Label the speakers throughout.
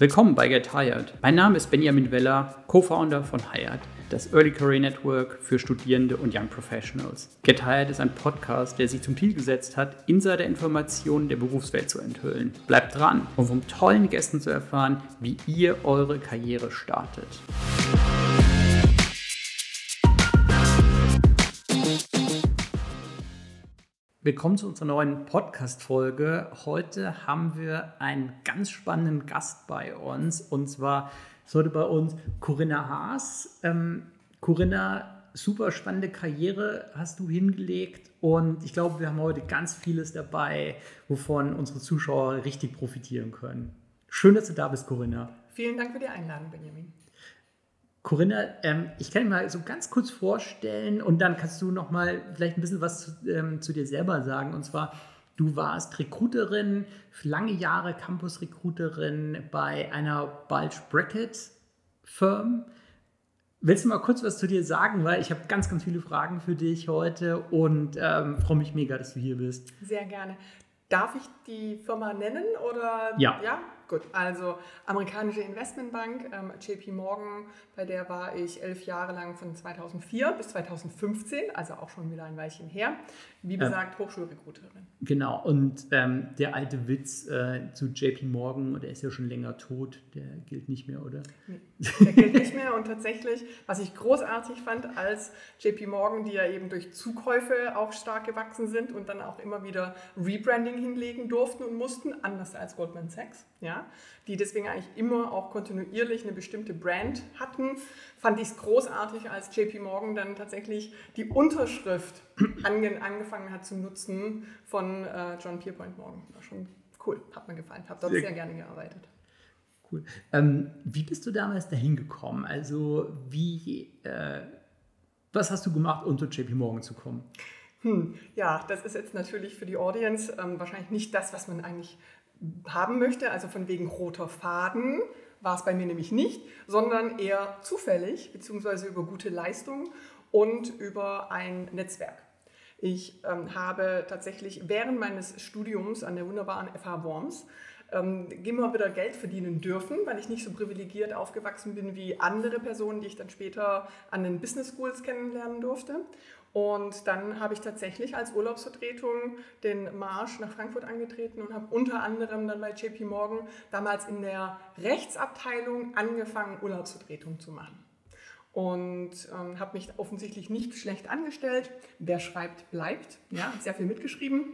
Speaker 1: Willkommen bei Get Hired. Mein Name ist Benjamin Weller, Co-Founder von Hired, das Early Career Network für Studierende und Young Professionals. Get Hired ist ein Podcast, der sich zum Ziel gesetzt hat, Insider-Informationen der Berufswelt zu enthüllen. Bleibt dran, um von tollen Gästen zu erfahren, wie ihr eure Karriere startet. Willkommen zu unserer neuen Podcast-Folge. Heute haben wir einen ganz spannenden Gast bei uns und zwar ist heute bei uns Corinna Haas. Ähm, Corinna, super spannende Karriere hast du hingelegt und ich glaube, wir haben heute ganz vieles dabei, wovon unsere Zuschauer richtig profitieren können. Schön, dass du da bist, Corinna.
Speaker 2: Vielen Dank für die Einladung, Benjamin.
Speaker 1: Corinna, ähm, ich kann dir mal so ganz kurz vorstellen und dann kannst du noch mal vielleicht ein bisschen was zu, ähm, zu dir selber sagen. Und zwar, du warst Recruiterin, lange Jahre Campus-Recruiterin bei einer Bulge Bracket Firm. Willst du mal kurz was zu dir sagen? Weil ich habe ganz, ganz viele Fragen für dich heute und ähm, freue mich mega, dass du hier bist.
Speaker 2: Sehr gerne. Darf ich die Firma nennen oder?
Speaker 1: Ja.
Speaker 2: Ja, gut. Also amerikanische Investmentbank, ähm, JP Morgan, bei der war ich elf Jahre lang von 2004 bis 2015, also auch schon wieder ein Weilchen her. Wie besagt, Hochschulrekruterin.
Speaker 1: Genau. Und ähm, der alte Witz äh, zu JP Morgan, der ist ja schon länger tot, der gilt nicht mehr, oder?
Speaker 2: Nee, der gilt nicht mehr. Und tatsächlich, was ich großartig fand, als JP Morgan, die ja eben durch Zukäufe auch stark gewachsen sind und dann auch immer wieder Rebranding hinlegen durften und mussten, anders als Goldman Sachs, ja, die deswegen eigentlich immer auch kontinuierlich eine bestimmte Brand hatten, fand ich es großartig, als JP Morgan dann tatsächlich die Unterschrift ange angefangen hat zu nutzen von äh, John Pierpoint Morgan. War schon cool, hat mir gefallen, habe dort sehr, sehr gerne gearbeitet.
Speaker 1: Cool. Ähm, wie bist du damals dahin gekommen? Also wie, äh, was hast du gemacht, um zu JP Morgan zu kommen?
Speaker 2: Hm, ja, das ist jetzt natürlich für die Audience ähm, wahrscheinlich nicht das, was man eigentlich haben möchte, also von wegen roter Faden war es bei mir nämlich nicht, sondern eher zufällig, beziehungsweise über gute Leistung und über ein Netzwerk. Ich ähm, habe tatsächlich während meines Studiums an der wunderbaren FH Worms ähm, immer wieder Geld verdienen dürfen, weil ich nicht so privilegiert aufgewachsen bin wie andere Personen, die ich dann später an den Business Schools kennenlernen durfte. Und dann habe ich tatsächlich als Urlaubsvertretung den Marsch nach Frankfurt angetreten und habe unter anderem dann bei JP Morgan damals in der Rechtsabteilung angefangen, Urlaubsvertretung zu machen. Und ähm, habe mich offensichtlich nicht schlecht angestellt. Wer schreibt, bleibt. Ja, sehr viel mitgeschrieben.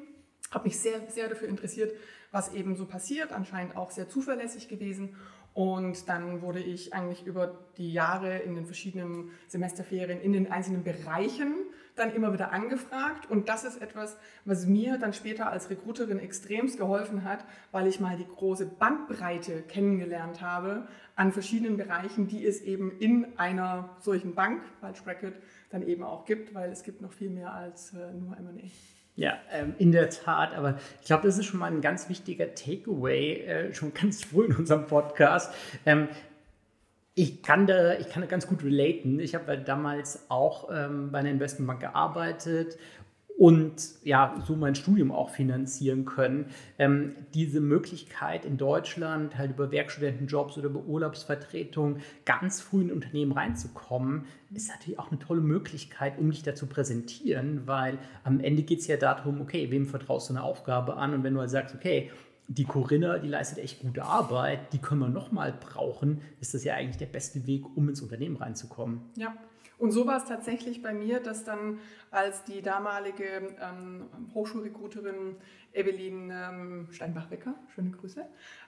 Speaker 2: Habe mich sehr, sehr dafür interessiert, was eben so passiert. Anscheinend auch sehr zuverlässig gewesen. Und dann wurde ich eigentlich über die Jahre in den verschiedenen Semesterferien in den einzelnen Bereichen dann immer wieder angefragt. Und das ist etwas, was mir dann später als Recruiterin extremst geholfen hat, weil ich mal die große Bandbreite kennengelernt habe an verschiedenen Bereichen, die es eben in einer solchen Bank, Bulge Bracket, dann eben auch gibt, weil es gibt noch viel mehr als äh, nur M&A.
Speaker 1: Ja, ähm, in der Tat, aber ich glaube, das ist schon mal ein ganz wichtiger Takeaway, äh, schon ganz früh in unserem Podcast. Ähm, ich kann, da, ich kann da ganz gut relaten. Ich habe damals auch ähm, bei einer Investmentbank gearbeitet und ja, so mein Studium auch finanzieren können. Ähm, diese Möglichkeit in Deutschland halt über Werkstudentenjobs oder über Urlaubsvertretung ganz früh in Unternehmen reinzukommen, ist natürlich auch eine tolle Möglichkeit, um dich da zu präsentieren, weil am Ende geht es ja darum, okay, wem vertraust du eine Aufgabe an und wenn du halt sagst, okay, die Corinna, die leistet echt gute Arbeit, die können wir nochmal brauchen, ist das ja eigentlich der beste Weg, um ins Unternehmen reinzukommen.
Speaker 2: Ja, und so war es tatsächlich bei mir, dass dann als die damalige ähm, Hochschulrekruterin Evelyn ähm, Steinbach-Wecker, schöne Grüße,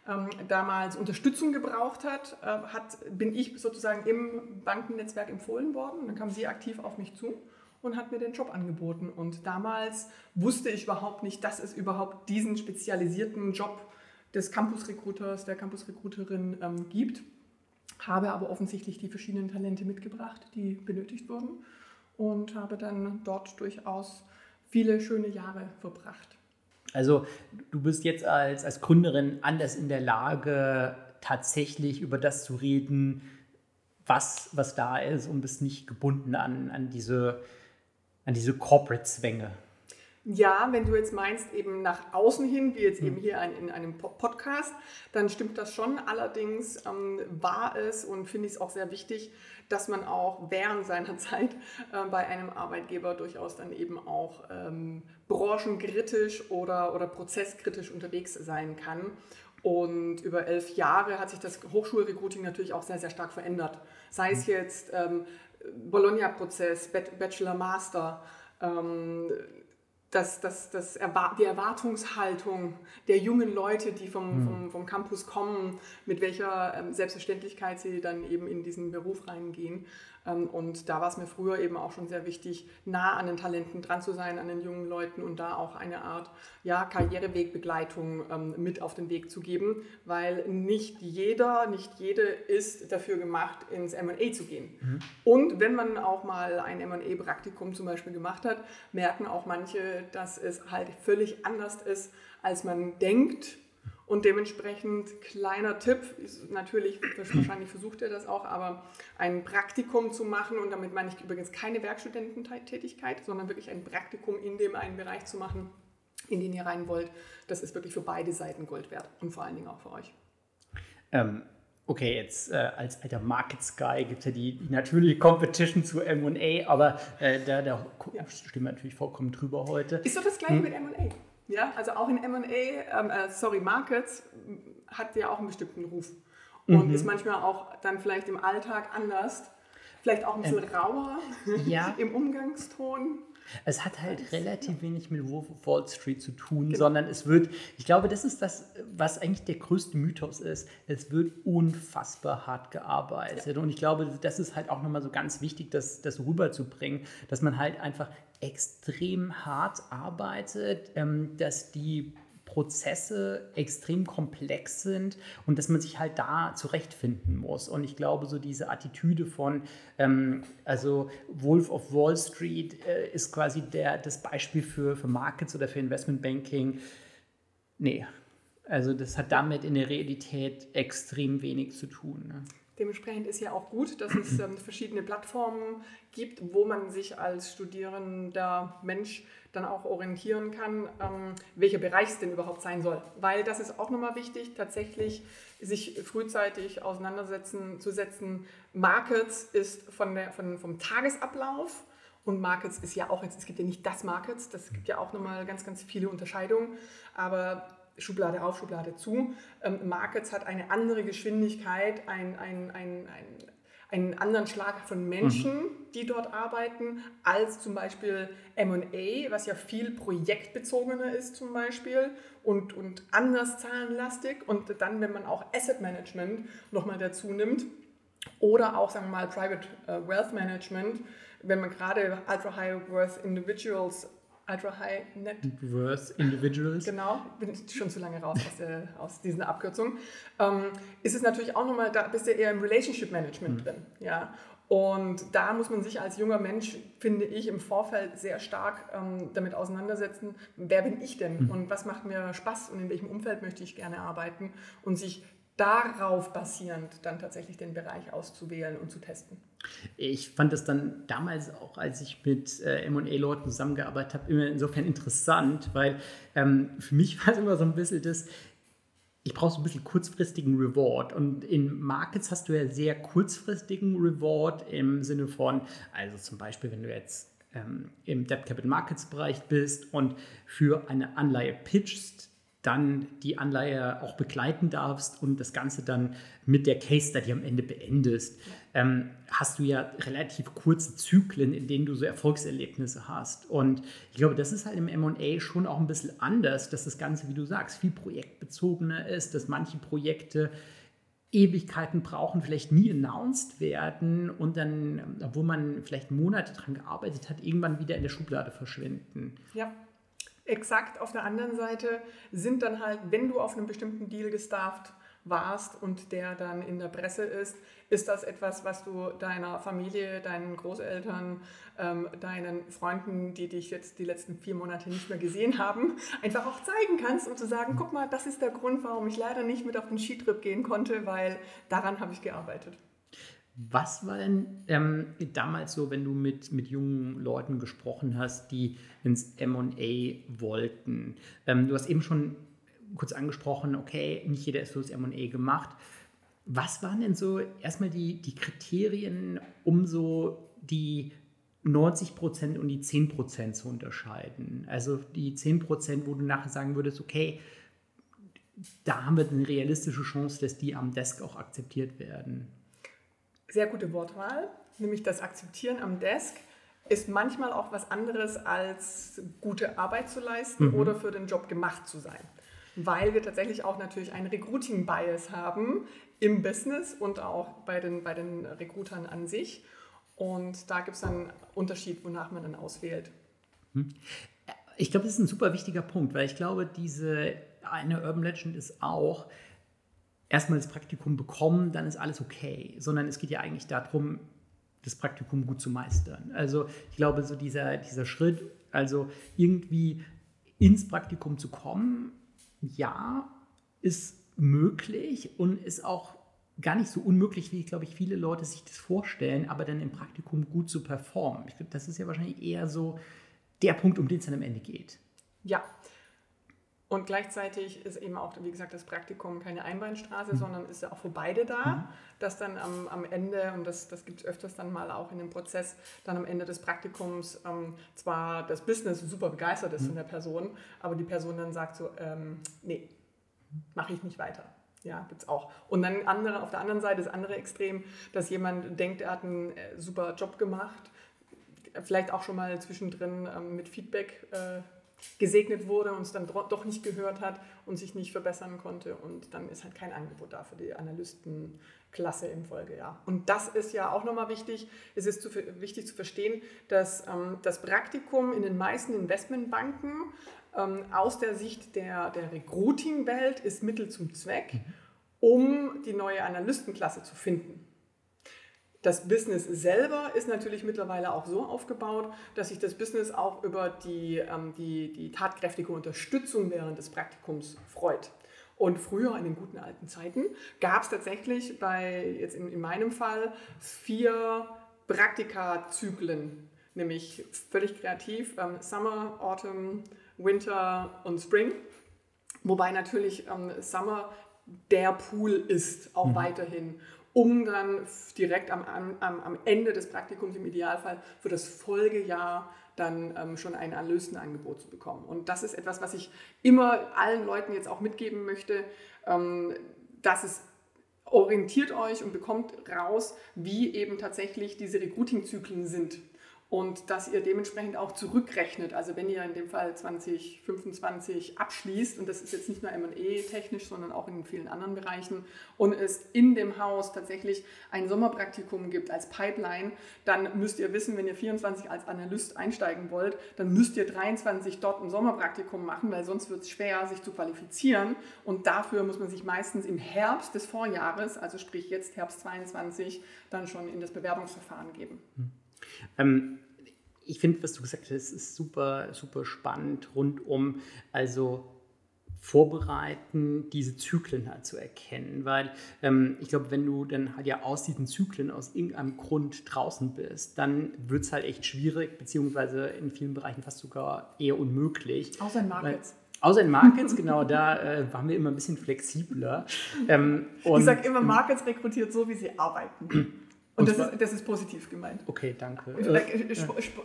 Speaker 2: ähm, damals Unterstützung gebraucht hat, äh, hat, bin ich sozusagen im Bankennetzwerk empfohlen worden. Dann kam sie aktiv auf mich zu und hat mir den Job angeboten. Und damals wusste ich überhaupt nicht, dass es überhaupt diesen spezialisierten Job des Campus-Recruiters, der Campus-Recruiterin ähm, gibt. Habe aber offensichtlich die verschiedenen Talente mitgebracht, die benötigt wurden und habe dann dort durchaus viele schöne Jahre verbracht.
Speaker 1: Also du bist jetzt als, als Gründerin anders in der Lage, tatsächlich über das zu reden, was, was da ist und bist nicht gebunden an, an diese an diese Corporate-Zwänge.
Speaker 2: Ja, wenn du jetzt meinst, eben nach außen hin, wie jetzt eben hier ein, in einem Podcast, dann stimmt das schon. Allerdings ähm, war es und finde ich es auch sehr wichtig, dass man auch während seiner Zeit äh, bei einem Arbeitgeber durchaus dann eben auch ähm, branchenkritisch oder, oder prozesskritisch unterwegs sein kann. Und über elf Jahre hat sich das Hochschulrecruiting natürlich auch sehr, sehr stark verändert. Sei es jetzt ähm, Bologna-Prozess, Bachelor, Master, ähm, das, das, das die Erwartungshaltung der jungen Leute, die vom, mhm. vom, vom Campus kommen, mit welcher ähm, Selbstverständlichkeit sie dann eben in diesen Beruf reingehen. Ähm, und da war es mir früher eben auch schon sehr wichtig, nah an den Talenten dran zu sein, an den jungen Leuten und da auch eine Art ja, Karrierewegbegleitung ähm, mit auf den Weg zu geben, weil nicht jeder, nicht jede ist dafür gemacht, ins MA zu gehen. Mhm. Und wenn man auch mal ein MA-Praktikum zum Beispiel gemacht hat, merken auch manche, dass es halt völlig anders ist, als man denkt und dementsprechend kleiner Tipp, ist natürlich, wahrscheinlich versucht er das auch, aber ein Praktikum zu machen und damit meine ich übrigens keine Werkstudententätigkeit, sondern wirklich ein Praktikum in dem einen Bereich zu machen, in den ihr rein wollt, das ist wirklich für beide Seiten Gold wert und vor allen Dingen auch für euch.
Speaker 1: Ähm, okay, jetzt äh, als alter Market Sky gibt es ja die, die natürliche Competition zu M&A, aber äh, da, da ja. stimmen wir natürlich vollkommen drüber heute.
Speaker 2: Ist doch das gleiche hm. mit M&A. Ja, also auch in M&A, ähm, äh, sorry, Markets hat ja auch einen bestimmten Ruf und mhm. ist manchmal auch dann vielleicht im Alltag anders, vielleicht auch ein bisschen ähm, rauer ja. im Umgangston.
Speaker 1: Es hat halt relativ wenig mit Wall Street zu tun, genau. sondern es wird, ich glaube, das ist das, was eigentlich der größte Mythos ist. Es wird unfassbar hart gearbeitet. Ja. Und ich glaube, das ist halt auch nochmal so ganz wichtig, das, das rüberzubringen, dass man halt einfach extrem hart arbeitet, ähm, dass die Prozesse extrem komplex sind und dass man sich halt da zurechtfinden muss. Und ich glaube, so diese Attitüde von, ähm, also Wolf of Wall Street äh, ist quasi der, das Beispiel für, für Markets oder für Investmentbanking. Nee, also das hat damit in der Realität extrem wenig zu tun. Ne?
Speaker 2: Dementsprechend ist ja auch gut, dass es ähm, verschiedene Plattformen gibt, wo man sich als studierender Mensch dann auch orientieren kann, ähm, welcher Bereich es denn überhaupt sein soll. Weil das ist auch nochmal wichtig, tatsächlich sich frühzeitig auseinandersetzen zu setzen. Markets ist von der, von, vom Tagesablauf und Markets ist ja auch jetzt, es gibt ja nicht das Markets, das gibt ja auch nochmal ganz, ganz viele Unterscheidungen, aber Schublade auf, Schublade zu. Ähm, Markets hat eine andere Geschwindigkeit, ein, ein, ein, ein, einen anderen Schlag von Menschen, mhm. die dort arbeiten, als zum Beispiel MA, was ja viel projektbezogener ist zum Beispiel und, und anders zahlenlastig. Und dann, wenn man auch Asset Management nochmal dazu nimmt oder auch, sagen wir mal, Private äh, Wealth Management, wenn man gerade Ultra High Worth Individuals Ultra High Net
Speaker 1: Worth Individuals.
Speaker 2: Genau, bin schon zu lange raus aus, der, aus diesen Abkürzungen. Ähm, ist es natürlich auch nochmal, da bist du eher im Relationship Management mhm. drin. Ja? Und da muss man sich als junger Mensch, finde ich, im Vorfeld sehr stark ähm, damit auseinandersetzen, wer bin ich denn mhm. und was macht mir Spaß und in welchem Umfeld möchte ich gerne arbeiten und sich darauf basierend dann tatsächlich den Bereich auszuwählen und zu testen.
Speaker 1: Ich fand das dann damals auch, als ich mit äh, MA-Leuten zusammengearbeitet habe, immer insofern interessant, weil ähm, für mich war es immer so ein bisschen das, ich brauche so ein bisschen kurzfristigen Reward. Und in Markets hast du ja sehr kurzfristigen Reward im Sinne von, also zum Beispiel, wenn du jetzt ähm, im Debt Capital Markets Bereich bist und für eine Anleihe pitchst, dann die Anleihe auch begleiten darfst und das Ganze dann mit der Case Study am Ende beendest, ähm, hast du ja relativ kurze Zyklen, in denen du so Erfolgserlebnisse hast. Und ich glaube, das ist halt im MA schon auch ein bisschen anders, dass das Ganze, wie du sagst, viel projektbezogener ist, dass manche Projekte Ewigkeiten brauchen, vielleicht nie announced werden und dann, obwohl man vielleicht Monate dran gearbeitet hat, irgendwann wieder in der Schublade verschwinden.
Speaker 2: Ja. Exakt auf der anderen Seite sind dann halt, wenn du auf einem bestimmten Deal gestafft warst und der dann in der Presse ist, ist das etwas, was du deiner Familie, deinen Großeltern, ähm, deinen Freunden, die dich jetzt die letzten vier Monate nicht mehr gesehen haben, einfach auch zeigen kannst, um zu sagen, guck mal, das ist der Grund, warum ich leider nicht mit auf den Skitrip gehen konnte, weil daran habe ich gearbeitet.
Speaker 1: Was war denn ähm, damals so, wenn du mit, mit jungen Leuten gesprochen hast, die ins MA wollten? Ähm, du hast eben schon kurz angesprochen, okay, nicht jeder ist fürs MA gemacht. Was waren denn so erstmal die, die Kriterien, um so die 90 Prozent und die 10 Prozent zu unterscheiden? Also die 10 Prozent, wo du nachher sagen würdest, okay, da haben wir eine realistische Chance, dass die am Desk auch akzeptiert werden.
Speaker 2: Sehr gute Wortwahl, nämlich das Akzeptieren am Desk ist manchmal auch was anderes als gute Arbeit zu leisten mhm. oder für den Job gemacht zu sein. Weil wir tatsächlich auch natürlich einen Recruiting-Bias haben im Business und auch bei den, bei den Recruitern an sich. Und da gibt es dann einen Unterschied, wonach man dann auswählt.
Speaker 1: Mhm. Ich glaube, das ist ein super wichtiger Punkt, weil ich glaube, diese eine Urban Legend ist auch, erstmal das Praktikum bekommen, dann ist alles okay, sondern es geht ja eigentlich darum, das Praktikum gut zu meistern. Also ich glaube, so dieser, dieser Schritt, also irgendwie ins Praktikum zu kommen, ja, ist möglich und ist auch gar nicht so unmöglich, wie, glaube ich, viele Leute sich das vorstellen, aber dann im Praktikum gut zu performen. Ich glaube, das ist ja wahrscheinlich eher so der Punkt, um den es dann am Ende geht.
Speaker 2: Ja, und gleichzeitig ist eben auch, wie gesagt, das Praktikum keine Einbahnstraße, mhm. sondern ist ja auch für beide da, mhm. dass dann am, am Ende, und das, das gibt es öfters dann mal auch in dem Prozess, dann am Ende des Praktikums ähm, zwar das Business super begeistert ist mhm. von der Person, aber die Person dann sagt so, ähm, nee, mache ich nicht weiter. Ja, gibt es auch. Und dann andere, auf der anderen Seite das andere Extrem, dass jemand denkt, er hat einen äh, super Job gemacht, vielleicht auch schon mal zwischendrin ähm, mit Feedback äh, gesegnet wurde und es dann doch nicht gehört hat und sich nicht verbessern konnte. Und dann ist halt kein Angebot da für die Analystenklasse im Folgejahr. Und das ist ja auch nochmal wichtig. Es ist zu, wichtig zu verstehen, dass ähm, das Praktikum in den meisten Investmentbanken ähm, aus der Sicht der, der Recruiting-Welt ist Mittel zum Zweck, mhm. um die neue Analystenklasse zu finden. Das Business selber ist natürlich mittlerweile auch so aufgebaut, dass sich das Business auch über die, ähm, die, die tatkräftige Unterstützung während des Praktikums freut. Und früher in den guten alten Zeiten gab es tatsächlich bei, jetzt in, in meinem Fall, vier Praktika-Zyklen, nämlich völlig kreativ, ähm, Summer, Autumn, Winter und Spring. Wobei natürlich ähm, Summer der Pool ist, auch mhm. weiterhin um dann direkt am, am, am Ende des Praktikums im Idealfall für das Folgejahr dann ähm, schon ein Erlöstenangebot zu bekommen. Und das ist etwas, was ich immer allen Leuten jetzt auch mitgeben möchte, ähm, dass es orientiert euch und bekommt raus, wie eben tatsächlich diese Recruiting-Zyklen sind und dass ihr dementsprechend auch zurückrechnet. Also wenn ihr in dem Fall 2025 abschließt, und das ist jetzt nicht nur M&E technisch, sondern auch in vielen anderen Bereichen, und es in dem Haus tatsächlich ein Sommerpraktikum gibt als Pipeline, dann müsst ihr wissen, wenn ihr 24 als Analyst einsteigen wollt, dann müsst ihr 23 dort ein Sommerpraktikum machen, weil sonst wird es schwer, sich zu qualifizieren. Und dafür muss man sich meistens im Herbst des Vorjahres, also sprich jetzt Herbst 22, dann schon in das Bewerbungsverfahren geben. Hm.
Speaker 1: Ähm, ich finde, was du gesagt hast, ist super, super spannend rundum. Also vorbereiten, diese Zyklen halt zu erkennen. Weil ähm, ich glaube, wenn du dann halt ja aus diesen Zyklen aus irgendeinem Grund draußen bist, dann wird es halt echt schwierig, beziehungsweise in vielen Bereichen fast sogar eher unmöglich.
Speaker 2: Außer in Markets.
Speaker 1: Weil, Außer in Markets, genau, da äh, waren wir immer ein bisschen flexibler.
Speaker 2: Ähm, ich sage immer, Markets rekrutiert so, wie sie arbeiten. Und das ist, das ist positiv gemeint.
Speaker 1: Okay, danke.
Speaker 2: Äh,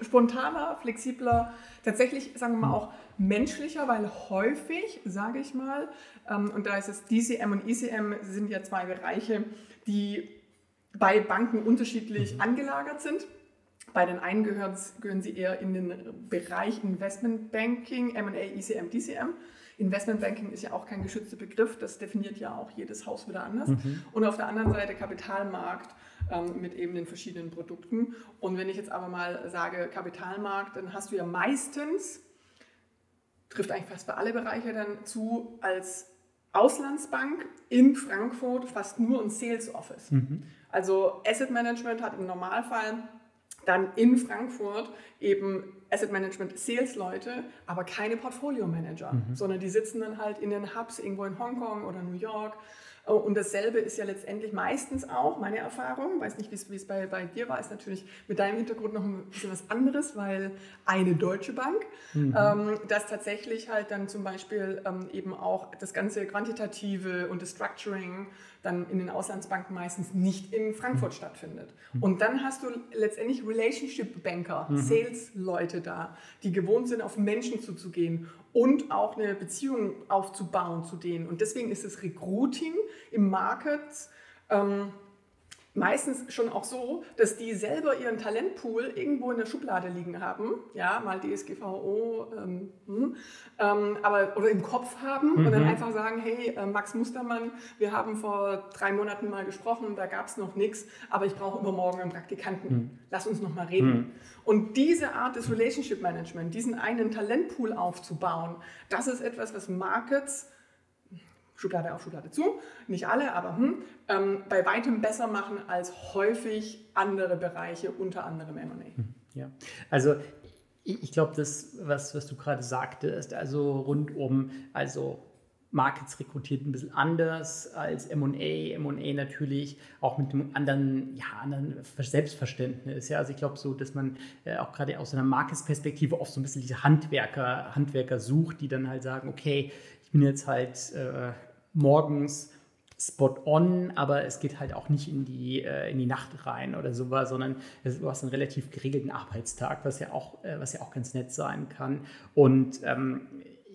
Speaker 2: spontaner, flexibler, tatsächlich, sagen wir mal, hm. auch menschlicher, weil häufig, sage ich mal, ähm, und da ist es DCM und ECM sind ja zwei Bereiche, die bei Banken unterschiedlich mhm. angelagert sind. Bei den einen gehören, gehören sie eher in den Bereich Investment Banking, M&A, ECM, DCM. Investment Banking ist ja auch kein geschützter Begriff, das definiert ja auch jedes Haus wieder anders. Mhm. Und auf der anderen Seite Kapitalmarkt ähm, mit eben den verschiedenen Produkten. Und wenn ich jetzt aber mal sage Kapitalmarkt, dann hast du ja meistens, trifft eigentlich fast für alle Bereiche dann zu, als Auslandsbank in Frankfurt fast nur ein Sales Office. Mhm. Also Asset Management hat im Normalfall dann in Frankfurt eben Asset Management Sales-Leute, aber keine Portfolio-Manager, mhm. sondern die sitzen dann halt in den Hubs irgendwo in Hongkong oder New York Oh, und dasselbe ist ja letztendlich meistens auch meine Erfahrung, weiß nicht, wie es bei, bei dir war, ist natürlich mit deinem Hintergrund noch ein bisschen was anderes, weil eine deutsche Bank, mhm. ähm, dass tatsächlich halt dann zum Beispiel ähm, eben auch das ganze Quantitative und das Structuring dann in den Auslandsbanken meistens nicht in Frankfurt mhm. stattfindet. Mhm. Und dann hast du letztendlich Relationship Banker, mhm. Sales-Leute da, die gewohnt sind, auf Menschen zuzugehen und auch eine Beziehung aufzubauen zu denen. Und deswegen ist das Recruiting im Market ähm, meistens schon auch so, dass die selber ihren Talentpool irgendwo in der Schublade liegen haben, ja, mal DSGVO, ähm, hm, ähm, aber oder im Kopf haben mhm. und dann mhm. einfach sagen, hey, äh, Max Mustermann, wir haben vor drei Monaten mal gesprochen, da gab es noch nichts, aber ich brauche übermorgen einen Praktikanten. Mhm. Lass uns noch mal reden. Mhm. Und diese Art des Relationship Management, diesen einen Talentpool aufzubauen, das ist etwas, was Markets Schublade auf, Schublade zu, nicht alle, aber hm, ähm, bei weitem besser machen als häufig andere Bereiche, unter anderem M&A. Hm,
Speaker 1: ja, also ich glaube, das, was, was du gerade sagtest, also rundum, also Markets rekrutiert ein bisschen anders als M&A. M&A natürlich auch mit einem anderen, ja, anderen Selbstverständnis. Ja, also ich glaube so, dass man äh, auch gerade aus einer Marketsperspektive oft so ein bisschen diese Handwerker, Handwerker sucht, die dann halt sagen, okay, ich bin jetzt halt äh, morgens spot on, aber es geht halt auch nicht in die, äh, in die Nacht rein oder sowas, sondern du hast einen relativ geregelten Arbeitstag, was ja auch, äh, was ja auch ganz nett sein kann. Und ähm,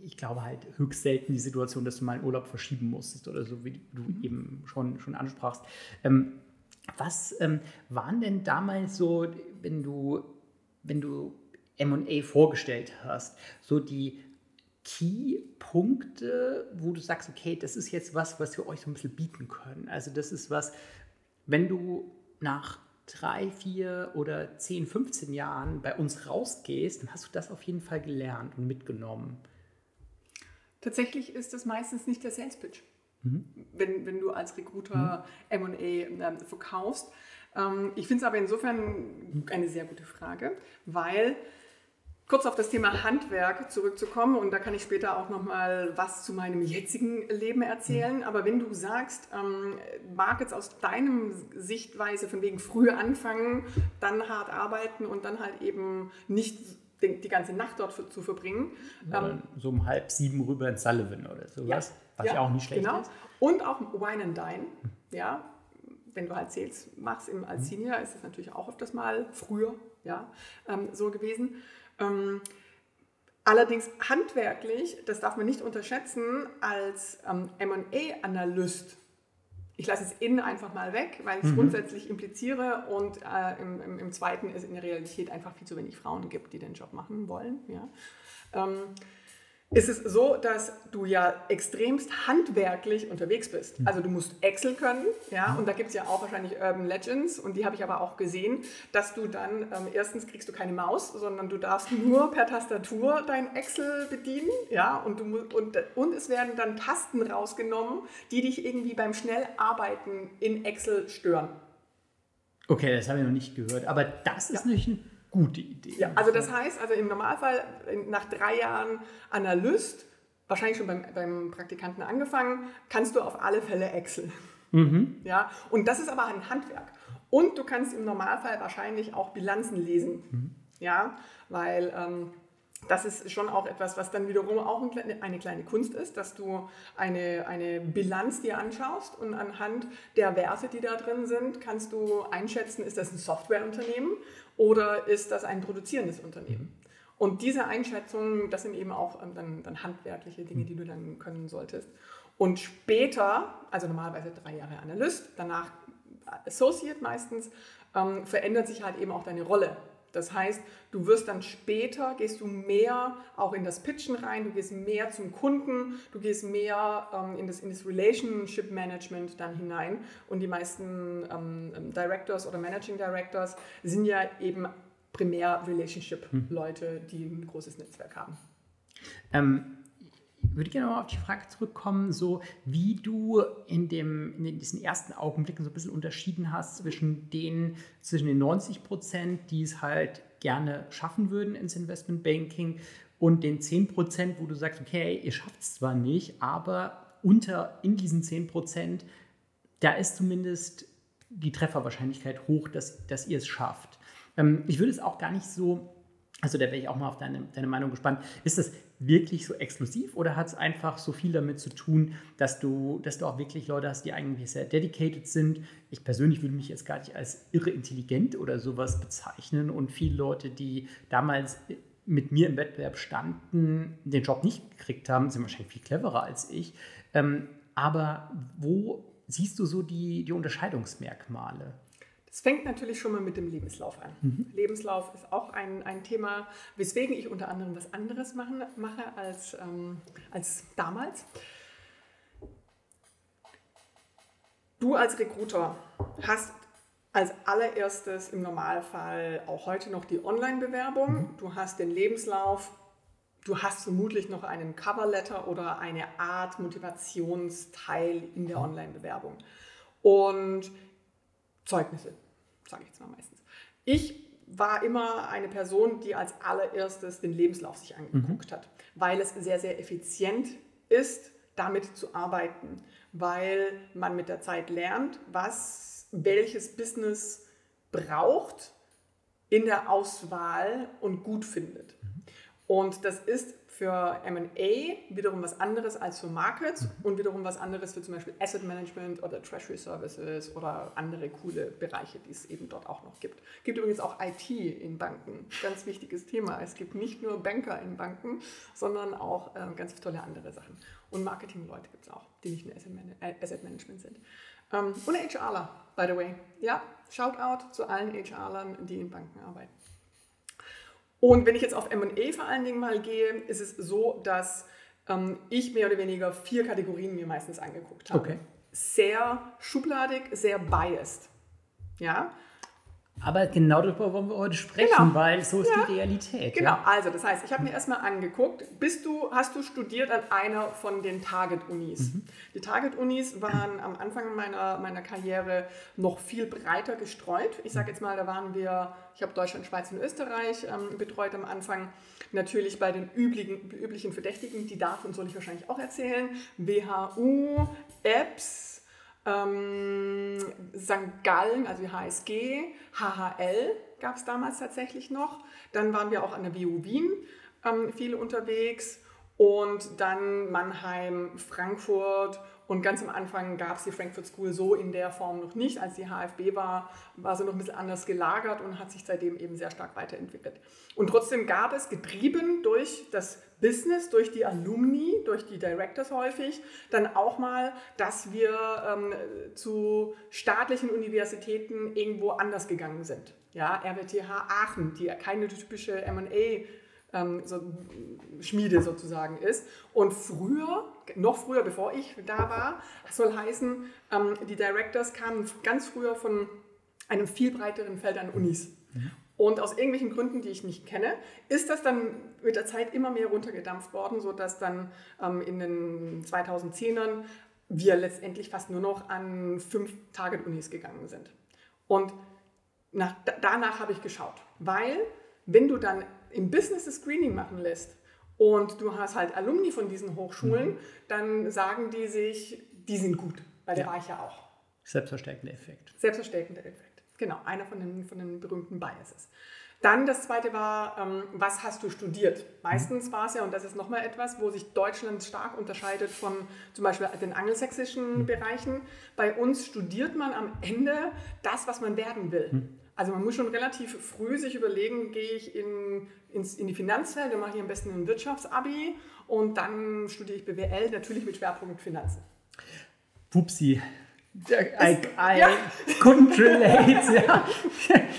Speaker 1: ich glaube halt höchst selten die Situation, dass du mal einen Urlaub verschieben musstest oder so, wie du mhm. eben schon, schon ansprachst. Ähm, was ähm, waren denn damals so, wenn du, wenn du MA vorgestellt hast, so die Key-Punkte, wo du sagst, okay, das ist jetzt was, was wir euch so ein bisschen bieten können. Also das ist was, wenn du nach drei, vier oder zehn, 15 Jahren bei uns rausgehst, dann hast du das auf jeden Fall gelernt und mitgenommen.
Speaker 2: Tatsächlich ist das meistens nicht der Sales Pitch. Mhm. Wenn, wenn du als Recruiter mhm. MA äh, verkaufst. Ähm, ich finde es aber insofern eine sehr gute Frage, weil kurz auf das Thema Handwerk zurückzukommen und da kann ich später auch noch mal was zu meinem jetzigen Leben erzählen. Aber wenn du sagst, ähm, Markets aus deinem Sichtweise von wegen früh anfangen, dann hart arbeiten und dann halt eben nicht die, die ganze Nacht dort für, zu verbringen.
Speaker 1: Ähm, so um halb sieben rüber in Sullivan oder sowas, ja, was ja, ja auch nicht schlecht genau. ist.
Speaker 2: Und auch Wine and Dine, ja, wenn du halt Sales machst im, als mhm. Senior, ist das natürlich auch öfters mal früher ja, ähm, so gewesen. Ähm, allerdings handwerklich, das darf man nicht unterschätzen, als ähm, MA-Analyst, ich lasse es innen einfach mal weg, weil ich es mhm. grundsätzlich impliziere und äh, im, im, im, zweiten es in der Realität einfach viel zu wenig Frauen gibt, die den Job machen wollen. Ja. Ähm, ist es so, dass du ja extremst handwerklich unterwegs bist. Hm. Also du musst Excel können, ja, hm. und da gibt es ja auch wahrscheinlich Urban Legends und die habe ich aber auch gesehen, dass du dann, ähm, erstens kriegst du keine Maus, sondern du darfst nur per Tastatur dein Excel bedienen, ja, und, du, und, und es werden dann Tasten rausgenommen, die dich irgendwie beim Schnellarbeiten in Excel stören.
Speaker 1: Okay, das habe ich noch nicht gehört, aber das ist ja. nicht ein gute Idee.
Speaker 2: Ja, also das heißt, also im Normalfall nach drei Jahren Analyst, wahrscheinlich schon beim, beim Praktikanten angefangen, kannst du auf alle Fälle Excel. Mhm. Ja, und das ist aber ein Handwerk. Und du kannst im Normalfall wahrscheinlich auch Bilanzen lesen. Mhm. Ja, weil ähm, das ist schon auch etwas, was dann wiederum auch eine kleine Kunst ist, dass du eine, eine Bilanz dir anschaust und anhand der Werte, die da drin sind, kannst du einschätzen, ist das ein Softwareunternehmen oder ist das ein produzierendes Unternehmen. Und diese Einschätzungen, das sind eben auch ähm, dann, dann handwerkliche Dinge, die du dann können solltest. Und später, also normalerweise drei Jahre Analyst, danach Associate meistens, ähm, verändert sich halt eben auch deine Rolle. Das heißt, du wirst dann später, gehst du mehr auch in das Pitchen rein, du gehst mehr zum Kunden, du gehst mehr ähm, in, das, in das Relationship Management dann hinein. Und die meisten ähm, ähm Directors oder Managing Directors sind ja eben primär Relationship-Leute, die ein großes Netzwerk haben.
Speaker 1: Ähm, würde gerne mal auf die Frage zurückkommen, so wie du in, dem, in diesen ersten Augenblicken so ein bisschen unterschieden hast zwischen den, zwischen den 90 Prozent, die es halt gerne schaffen würden ins Investmentbanking und den 10 Prozent, wo du sagst, okay, ihr schafft es zwar nicht, aber unter in diesen 10 Prozent, da ist zumindest die Trefferwahrscheinlichkeit hoch, dass, dass ihr es schafft. Ähm, ich würde es auch gar nicht so also da wäre ich auch mal auf deine, deine Meinung gespannt. Ist das wirklich so exklusiv oder hat es einfach so viel damit zu tun, dass du, dass du auch wirklich Leute hast, die eigentlich sehr dedicated sind? Ich persönlich würde mich jetzt gar nicht als irre intelligent oder sowas bezeichnen und viele Leute, die damals mit mir im Wettbewerb standen, den Job nicht gekriegt haben, sind wahrscheinlich viel cleverer als ich. Ähm, aber wo siehst du so die, die Unterscheidungsmerkmale?
Speaker 2: Es fängt natürlich schon mal mit dem Lebenslauf an. Mhm. Lebenslauf ist auch ein, ein Thema, weswegen ich unter anderem was anderes machen, mache als, ähm, als damals. Du als Recruiter hast als allererstes im Normalfall auch heute noch die Online-Bewerbung. Mhm. Du hast den Lebenslauf. Du hast vermutlich noch einen Coverletter oder eine Art Motivationsteil in der mhm. Online-Bewerbung. Und Zeugnisse sage ich jetzt mal meistens. Ich war immer eine Person, die als allererstes den Lebenslauf sich angeguckt mhm. hat, weil es sehr, sehr effizient ist, damit zu arbeiten, weil man mit der Zeit lernt, was welches Business braucht in der Auswahl und gut findet. Mhm. Und das ist für MA wiederum was anderes als für Markets mhm. und wiederum was anderes für zum Beispiel Asset Management oder Treasury Services oder andere coole Bereiche, die es eben dort auch noch gibt. Es gibt übrigens auch IT in Banken, ganz wichtiges Thema. Es gibt nicht nur Banker in Banken, sondern auch äh, ganz tolle andere Sachen. Und Marketing-Leute gibt es auch, die nicht in Asset, Man äh, Asset Management sind. Ähm, und HRler, by the way. Ja, Shoutout zu allen HRlern, die in Banken arbeiten. Und wenn ich jetzt auf MA vor allen Dingen mal gehe, ist es so, dass ähm, ich mehr oder weniger vier Kategorien mir meistens angeguckt habe. Okay. Sehr schubladig, sehr biased. Ja,
Speaker 1: aber genau darüber wollen wir heute sprechen, genau. weil so ist ja. die Realität.
Speaker 2: Genau, ja? also das heißt, ich habe mir erstmal angeguckt, bist du, hast du studiert an einer von den Target-Unis? Mhm. Die Target-Unis waren am Anfang meiner, meiner Karriere noch viel breiter gestreut. Ich sage jetzt mal, da waren wir, ich habe Deutschland, Schweiz und Österreich ähm, betreut am Anfang. Natürlich bei den üblichen, üblichen Verdächtigen, die und soll ich wahrscheinlich auch erzählen. WHU, EBS, ähm, St. Gallen, also die HSG, HHL gab es damals tatsächlich noch. Dann waren wir auch an der WU Wien ähm, viele unterwegs und dann Mannheim, Frankfurt und ganz am Anfang gab es die Frankfurt School so in der Form noch nicht. Als die HFB war, war sie noch ein bisschen anders gelagert und hat sich seitdem eben sehr stark weiterentwickelt. Und trotzdem gab es, getrieben durch das Business, durch die Alumni, durch die Directors häufig, dann auch mal, dass wir ähm, zu staatlichen Universitäten irgendwo anders gegangen sind. Ja, RWTH Aachen, die keine typische M&A ähm, so Schmiede sozusagen ist. Und früher, noch früher, bevor ich da war, soll heißen, ähm, die Directors kamen ganz früher von einem viel breiteren Feld an Unis. Mhm. Und aus irgendwelchen Gründen, die ich nicht kenne, ist das dann mit der Zeit immer mehr runtergedampft worden, sodass dann ähm, in den 2010ern wir letztendlich fast nur noch an fünf Target-Unis gegangen sind. Und nach, danach habe ich geschaut, weil wenn du dann im Business das Screening machen lässt und du hast halt Alumni von diesen Hochschulen, mhm. dann sagen die sich, die sind gut, weil der war ich ja auch.
Speaker 1: Selbstverstärkender Effekt.
Speaker 2: Selbstverstärkender Effekt. Genau, einer von den, von den berühmten Biases. Dann das zweite war, ähm, was hast du studiert? Meistens war es ja, und das ist nochmal etwas, wo sich Deutschland stark unterscheidet von zum Beispiel den angelsächsischen mhm. Bereichen. Bei uns studiert man am Ende das, was man werden will. Also man muss schon relativ früh sich überlegen, gehe ich in, ins, in die Finanzwelt, dann mache ich am besten ein Wirtschaftsabi und dann studiere ich BWL, natürlich mit Schwerpunkt Finanzen.
Speaker 1: Pupsi, I, I ja. couldn't relate. Ja.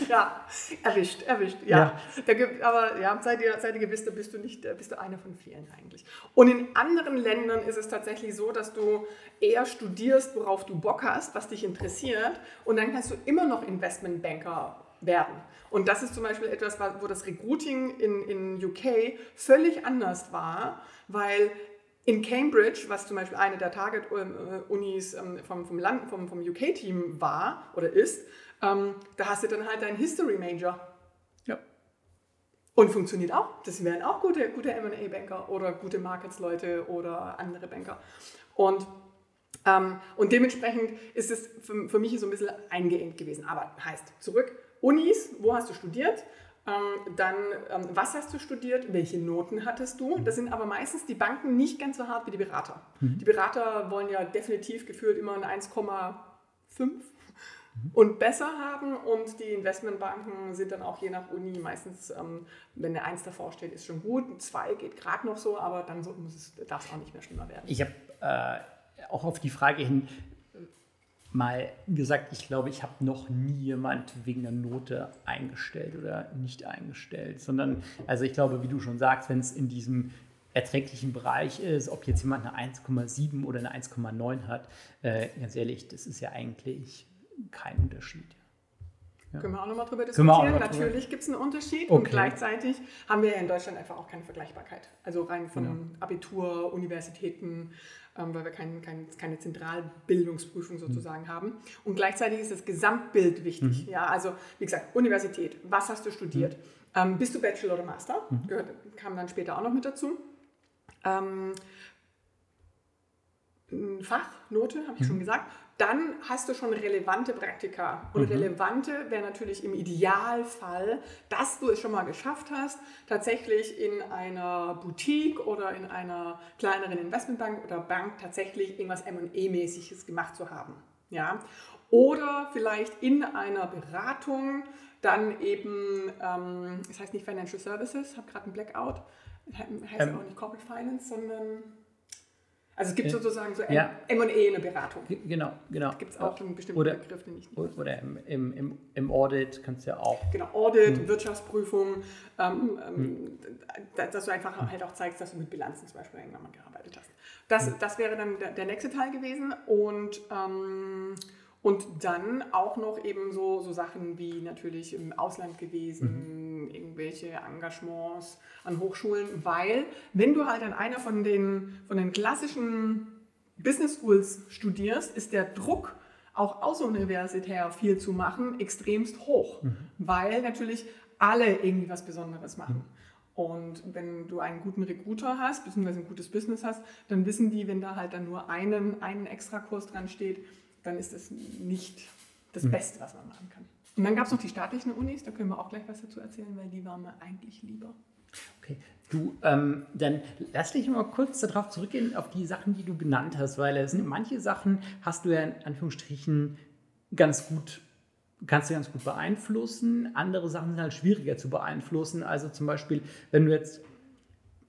Speaker 2: ja, erwischt, erwischt. Ja. ja. Aber ja, seid ihr, seid ihr gewiss, da bist du nicht, bist du einer von vielen eigentlich. Und in anderen Ländern ist es tatsächlich so, dass du eher studierst, worauf du Bock hast, was dich interessiert, und dann kannst du immer noch Investmentbanker werden. Und das ist zum Beispiel etwas, wo das Recruiting in, in UK völlig anders war, weil in Cambridge, was zum Beispiel eine der Target-Unis ähm, vom, vom, vom, vom UK-Team war oder ist, ähm, da hast du dann halt deinen History Major. Ja. Und funktioniert auch. Das wären auch gute, gute MA-Banker oder gute Markets-Leute oder andere Banker. Und, ähm, und dementsprechend ist es für, für mich so ein bisschen eingeengt gewesen. Aber heißt, zurück, Unis, wo hast du studiert? Ähm, dann, ähm, was hast du studiert? Welche Noten hattest du? Das sind aber meistens die Banken nicht ganz so hart wie die Berater. Mhm. Die Berater wollen ja definitiv gefühlt immer ein 1,5 und besser haben und die Investmentbanken sind dann auch je nach Uni meistens, ähm, wenn eine 1 davor steht, ist schon gut, ein 2 geht gerade noch so, aber dann so, darf es auch nicht mehr schlimmer werden.
Speaker 1: Ich habe äh, auch auf die Frage hin, mal gesagt, ich glaube, ich habe noch nie jemand wegen der Note eingestellt oder nicht eingestellt, sondern, also ich glaube, wie du schon sagst, wenn es in diesem erträglichen Bereich ist, ob jetzt jemand eine 1,7 oder eine 1,9 hat, äh, ganz ehrlich, das ist ja eigentlich kein Unterschied.
Speaker 2: Ja. Können wir auch nochmal drüber diskutieren. Natürlich gibt es einen Unterschied okay. und gleichzeitig haben wir ja in Deutschland einfach auch keine Vergleichbarkeit. Also rein von ja. Abitur, Universitäten, weil wir kein, kein, keine Zentralbildungsprüfung sozusagen mhm. haben. Und gleichzeitig ist das Gesamtbild wichtig. Mhm. Ja, also wie gesagt, Universität, was hast du studiert? Mhm. Ähm, bist du Bachelor oder Master? Mhm. Gehört, kam dann später auch noch mit dazu. Ähm, Fachnote, habe ich schon mhm. gesagt dann hast du schon relevante Praktika. Und mhm. relevante wäre natürlich im Idealfall, dass du es schon mal geschafft hast, tatsächlich in einer Boutique oder in einer kleineren Investmentbank oder Bank tatsächlich irgendwas M&E-mäßiges gemacht zu haben. Ja? Oder vielleicht in einer Beratung dann eben, ähm, das heißt nicht Financial Services, habe gerade einen Blackout, heißt ähm, auch nicht Corporate Finance, sondern also es gibt sozusagen so ja. M&E in der Beratung.
Speaker 1: Genau, genau.
Speaker 2: Gibt es auch einen bestimmten
Speaker 1: oder,
Speaker 2: Begriff, den ich
Speaker 1: nicht Oder im, im, im, im Audit kannst du ja auch.
Speaker 2: Genau, Audit, hm. Wirtschaftsprüfung, ähm, hm. Ähm, dass du einfach hm. halt auch zeigst, dass du mit Bilanzen zum Beispiel irgendwann mal gearbeitet hast. Das, hm. das wäre dann der, der nächste Teil gewesen und ähm, und dann auch noch eben so, so Sachen wie natürlich im Ausland gewesen, mhm. irgendwelche Engagements an Hochschulen, weil wenn du halt an einer von den, von den klassischen Business Schools studierst, ist der Druck, auch außeruniversitär viel zu machen, extremst hoch, mhm. weil natürlich alle irgendwie was Besonderes machen. Mhm. Und wenn du einen guten Recruiter hast, beziehungsweise ein gutes Business hast, dann wissen die, wenn da halt dann nur einen, einen Extrakurs dran steht, dann ist das nicht das mhm. Beste, was man machen kann. Und dann gab es noch die staatlichen Unis, da können wir auch gleich was dazu erzählen, weil die waren mir eigentlich lieber.
Speaker 1: Okay, du, ähm, dann lass dich mal kurz darauf zurückgehen, auf die Sachen, die du genannt hast, weil es sind manche Sachen, hast du ja in Anführungsstrichen ganz gut, kannst du ganz gut beeinflussen, andere Sachen sind halt schwieriger zu beeinflussen. Also zum Beispiel, wenn du jetzt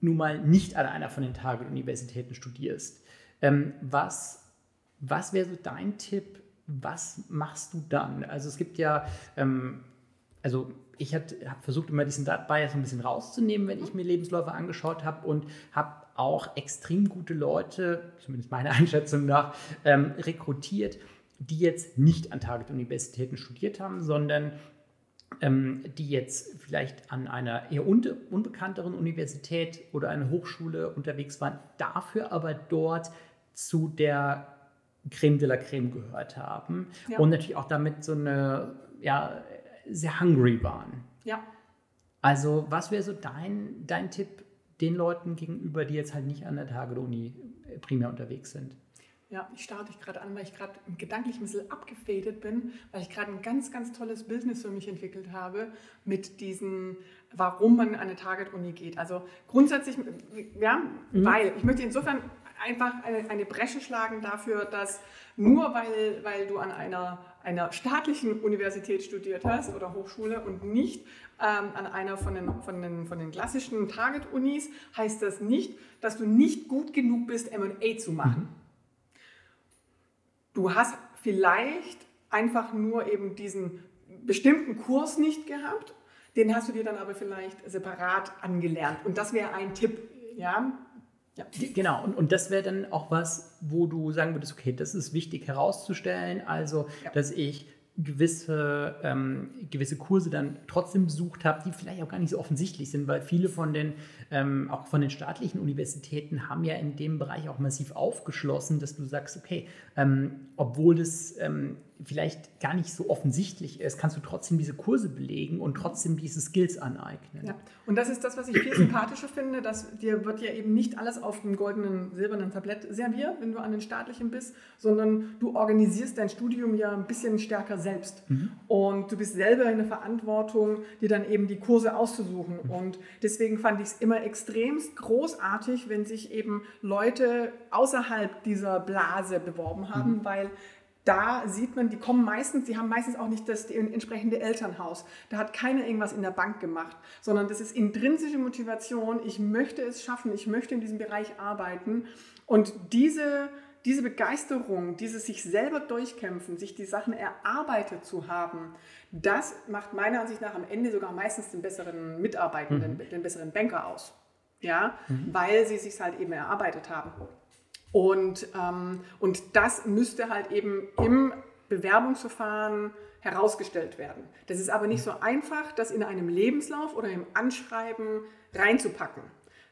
Speaker 1: nun mal nicht an einer von den Target-Universitäten studierst, ähm, was was wäre so dein Tipp? Was machst du dann? Also es gibt ja, ähm, also ich habe versucht, immer diesen Bias ein bisschen rauszunehmen, wenn ich mir Lebensläufe angeschaut habe und habe auch extrem gute Leute, zumindest meiner Einschätzung nach, ähm, rekrutiert, die jetzt nicht an Target-Universitäten studiert haben, sondern ähm, die jetzt vielleicht an einer eher unbe unbekannteren Universität oder einer Hochschule unterwegs waren, dafür aber dort zu der Creme de la Creme gehört haben ja. und natürlich auch damit so eine, ja, sehr hungry waren.
Speaker 2: Ja.
Speaker 1: Also, was wäre so dein, dein Tipp den Leuten gegenüber, die jetzt halt nicht an der Tage-Uni primär unterwegs sind?
Speaker 2: Ja, ich starte dich gerade an, weil ich gerade gedanklich ein bisschen abgefadet bin, weil ich gerade ein ganz, ganz tolles Business für mich entwickelt habe mit diesen, warum man an eine Target-Uni geht. Also grundsätzlich, ja, mhm. weil ich möchte insofern einfach eine, eine Bresche schlagen dafür, dass nur weil, weil du an einer, einer staatlichen Universität studiert hast oder Hochschule und nicht ähm, an einer von den, von den, von den klassischen Target-Unis, heißt das nicht, dass du nicht gut genug bist, MA zu machen. Du hast vielleicht einfach nur eben diesen bestimmten Kurs nicht gehabt, den hast du dir dann aber vielleicht separat angelernt. Und das wäre ein Tipp. Ja,
Speaker 1: ja, genau. Und, und das wäre dann auch was, wo du sagen würdest, okay, das ist wichtig herauszustellen. Also, ja. dass ich gewisse, ähm, gewisse Kurse dann trotzdem besucht habe, die vielleicht auch gar nicht so offensichtlich sind, weil viele von den, ähm, auch von den staatlichen Universitäten haben ja in dem Bereich auch massiv aufgeschlossen, dass du sagst, okay, ähm, obwohl das vielleicht gar nicht so offensichtlich ist, kannst du trotzdem diese Kurse belegen und trotzdem diese Skills aneignen.
Speaker 2: Ja. Und das ist das, was ich viel sympathischer finde, dass dir wird ja eben nicht alles auf dem goldenen, silbernen Tablett serviert, wenn du an den staatlichen bist, sondern du organisierst dein Studium ja ein bisschen stärker selbst. Mhm. Und du bist selber in der Verantwortung, dir dann eben die Kurse auszusuchen. Mhm. Und deswegen fand ich es immer extremst großartig, wenn sich eben Leute außerhalb dieser Blase beworben haben, mhm. weil da sieht man, die kommen meistens, die haben meistens auch nicht das entsprechende Elternhaus. Da hat keiner irgendwas in der Bank gemacht, sondern das ist intrinsische Motivation. Ich möchte es schaffen, ich möchte in diesem Bereich arbeiten. Und diese, diese Begeisterung, dieses sich selber durchkämpfen, sich die Sachen erarbeitet zu haben, das macht meiner Ansicht nach am Ende sogar meistens den besseren Mitarbeitenden, mhm. den besseren Banker aus. Ja, mhm. weil sie sich halt eben erarbeitet haben. Und, ähm, und das müsste halt eben im Bewerbungsverfahren herausgestellt werden. Das ist aber nicht so einfach, das in einem Lebenslauf oder im Anschreiben reinzupacken.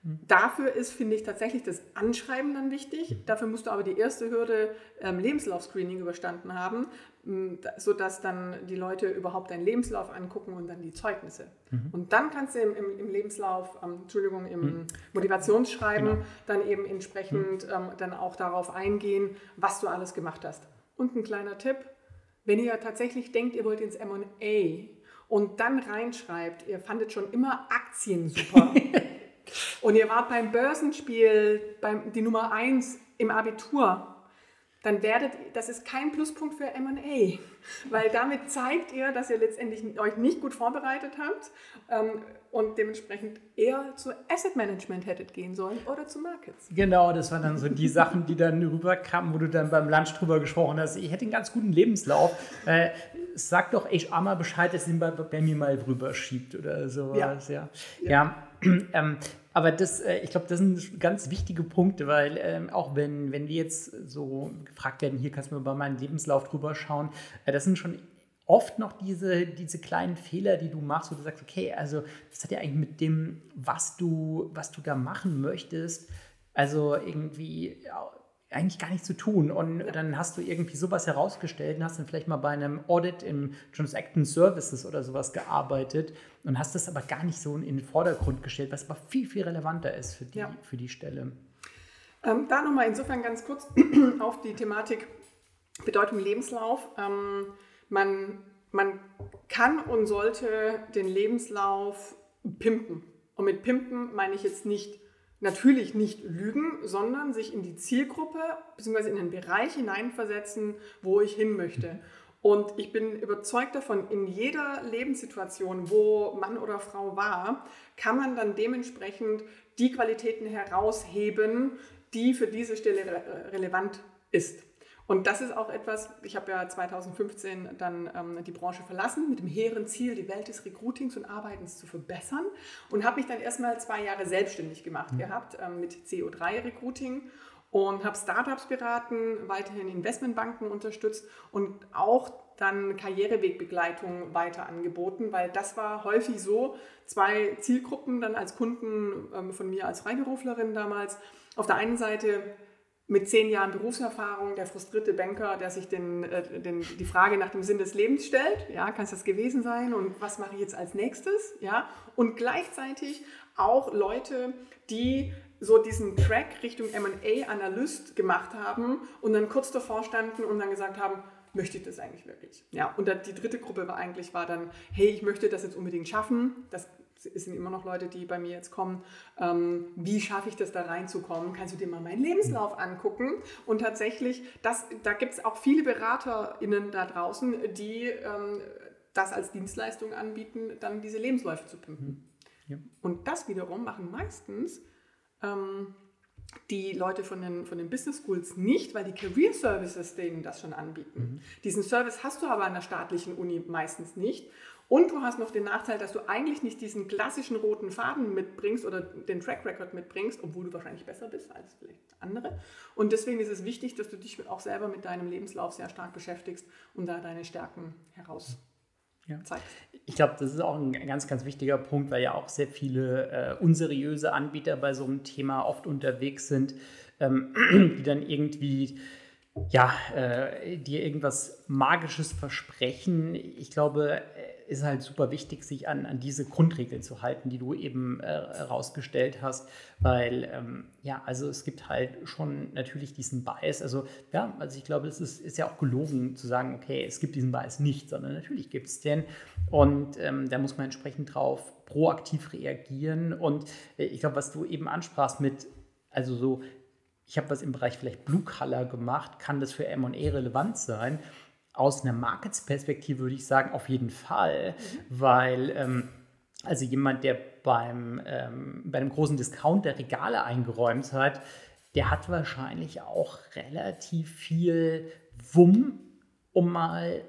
Speaker 2: Dafür ist, finde ich, tatsächlich das Anschreiben dann wichtig. Dafür musst du aber die erste Hürde ähm, Lebenslauf-Screening überstanden haben, sodass dann die Leute überhaupt deinen Lebenslauf angucken und dann die Zeugnisse. Mhm. Und dann kannst du im, im, im Lebenslauf, ähm, Entschuldigung, im mhm. Motivationsschreiben genau. dann eben entsprechend mhm. ähm, dann auch darauf eingehen, was du alles gemacht hast. Und ein kleiner Tipp, wenn ihr tatsächlich denkt, ihr wollt ins M&A und dann reinschreibt, ihr fandet schon immer Aktien super und ihr wart beim Börsenspiel beim, die Nummer 1 im Abitur, dann werdet, das ist kein Pluspunkt für M&A, weil damit zeigt ihr, dass ihr letztendlich euch nicht gut vorbereitet habt ähm, und dementsprechend eher zu Asset Management hättet gehen sollen oder zu Markets.
Speaker 1: Genau, das waren dann so die Sachen, die dann rüberkamen, wo du dann beim Lunch drüber gesprochen hast. Ich hätte einen ganz guten Lebenslauf. Äh, sag doch HR mal Bescheid, dass ihn bei, bei mir mal drüber schiebt oder sowas. Ja. ja. ja. ähm, aber das, äh, ich glaube, das sind ganz wichtige Punkte, weil ähm, auch wenn, wenn wir jetzt so gefragt werden, hier kannst du mal bei meinem Lebenslauf drüber schauen, äh, das sind schon oft noch diese, diese kleinen Fehler, die du machst, wo du sagst, okay, also das hat ja eigentlich mit dem, was du, was du da machen möchtest, also irgendwie eigentlich gar nichts zu tun. Und dann hast du irgendwie sowas herausgestellt und hast dann vielleicht mal bei einem Audit im Transaction Services oder sowas gearbeitet und hast das aber gar nicht so in den Vordergrund gestellt, was aber viel, viel relevanter ist für die, ja. für die Stelle.
Speaker 2: Ähm, da nochmal insofern ganz kurz auf die Thematik Bedeutung Lebenslauf. Ähm, man, man kann und sollte den Lebenslauf pimpen. Und mit pimpen meine ich jetzt nicht natürlich nicht lügen, sondern sich in die Zielgruppe bzw. in den Bereich hineinversetzen, wo ich hin möchte. Und ich bin überzeugt davon, in jeder Lebenssituation, wo Mann oder Frau war, kann man dann dementsprechend die Qualitäten herausheben, die für diese Stelle relevant ist. Und das ist auch etwas, ich habe ja 2015 dann ähm, die Branche verlassen mit dem hehren Ziel, die Welt des Recruitings und Arbeitens zu verbessern und habe mich dann erstmal zwei Jahre selbstständig gemacht mhm. gehabt ähm, mit CO3 Recruiting und habe Startups beraten, weiterhin Investmentbanken unterstützt und auch dann Karrierewegbegleitung weiter angeboten, weil das war häufig so, zwei Zielgruppen dann als Kunden ähm, von mir als Freiberuflerin damals. Auf der einen Seite mit zehn Jahren Berufserfahrung, der frustrierte Banker, der sich den, äh, den, die Frage nach dem Sinn des Lebens stellt, ja, kann es das gewesen sein und was mache ich jetzt als nächstes, ja, und gleichzeitig auch Leute, die so diesen Track Richtung M&A-Analyst gemacht haben und dann kurz davor standen und dann gesagt haben, möchte ich das eigentlich wirklich? Ja, und die dritte Gruppe war eigentlich war dann, hey, ich möchte das jetzt unbedingt schaffen, das es sind immer noch Leute, die bei mir jetzt kommen, ähm, wie schaffe ich das da reinzukommen? Kannst du dir mal meinen Lebenslauf angucken? Und tatsächlich, das, da gibt es auch viele BeraterInnen da draußen, die ähm, das als Dienstleistung anbieten, dann diese Lebensläufe zu pimpen. Mhm. Ja. Und das wiederum machen meistens ähm, die Leute von den, von den Business Schools nicht, weil die Career Services denen das schon anbieten. Mhm. Diesen Service hast du aber an der staatlichen Uni meistens nicht. Und du hast noch den Nachteil, dass du eigentlich nicht diesen klassischen roten Faden mitbringst oder den Track Record mitbringst, obwohl du wahrscheinlich besser bist als vielleicht andere. Und deswegen ist es wichtig, dass du dich auch selber mit deinem Lebenslauf sehr stark beschäftigst und da deine Stärken heraus
Speaker 1: ja. Ich glaube, das ist auch ein ganz, ganz wichtiger Punkt, weil ja auch sehr viele äh, unseriöse Anbieter bei so einem Thema oft unterwegs sind, ähm, die dann irgendwie ja, äh, dir irgendwas Magisches versprechen. Ich glaube, ist halt super wichtig, sich an, an diese Grundregeln zu halten, die du eben äh, hast, weil ähm, ja, also es gibt halt schon natürlich diesen Bias. Also ja, also ich glaube, es ist, ist ja auch gelogen zu sagen, okay, es gibt diesen Bias nicht, sondern natürlich gibt es den und ähm, da muss man entsprechend drauf proaktiv reagieren und äh, ich glaube, was du eben ansprachst mit, also so ich habe was im Bereich vielleicht Blue Color gemacht, kann das für M&A relevant sein? Aus einer Marketsperspektive würde ich sagen, auf jeden Fall, mhm. weil ähm, also jemand, der beim, ähm, bei einem großen Discounter Regale eingeräumt hat, der hat wahrscheinlich auch relativ viel Wumm, um mal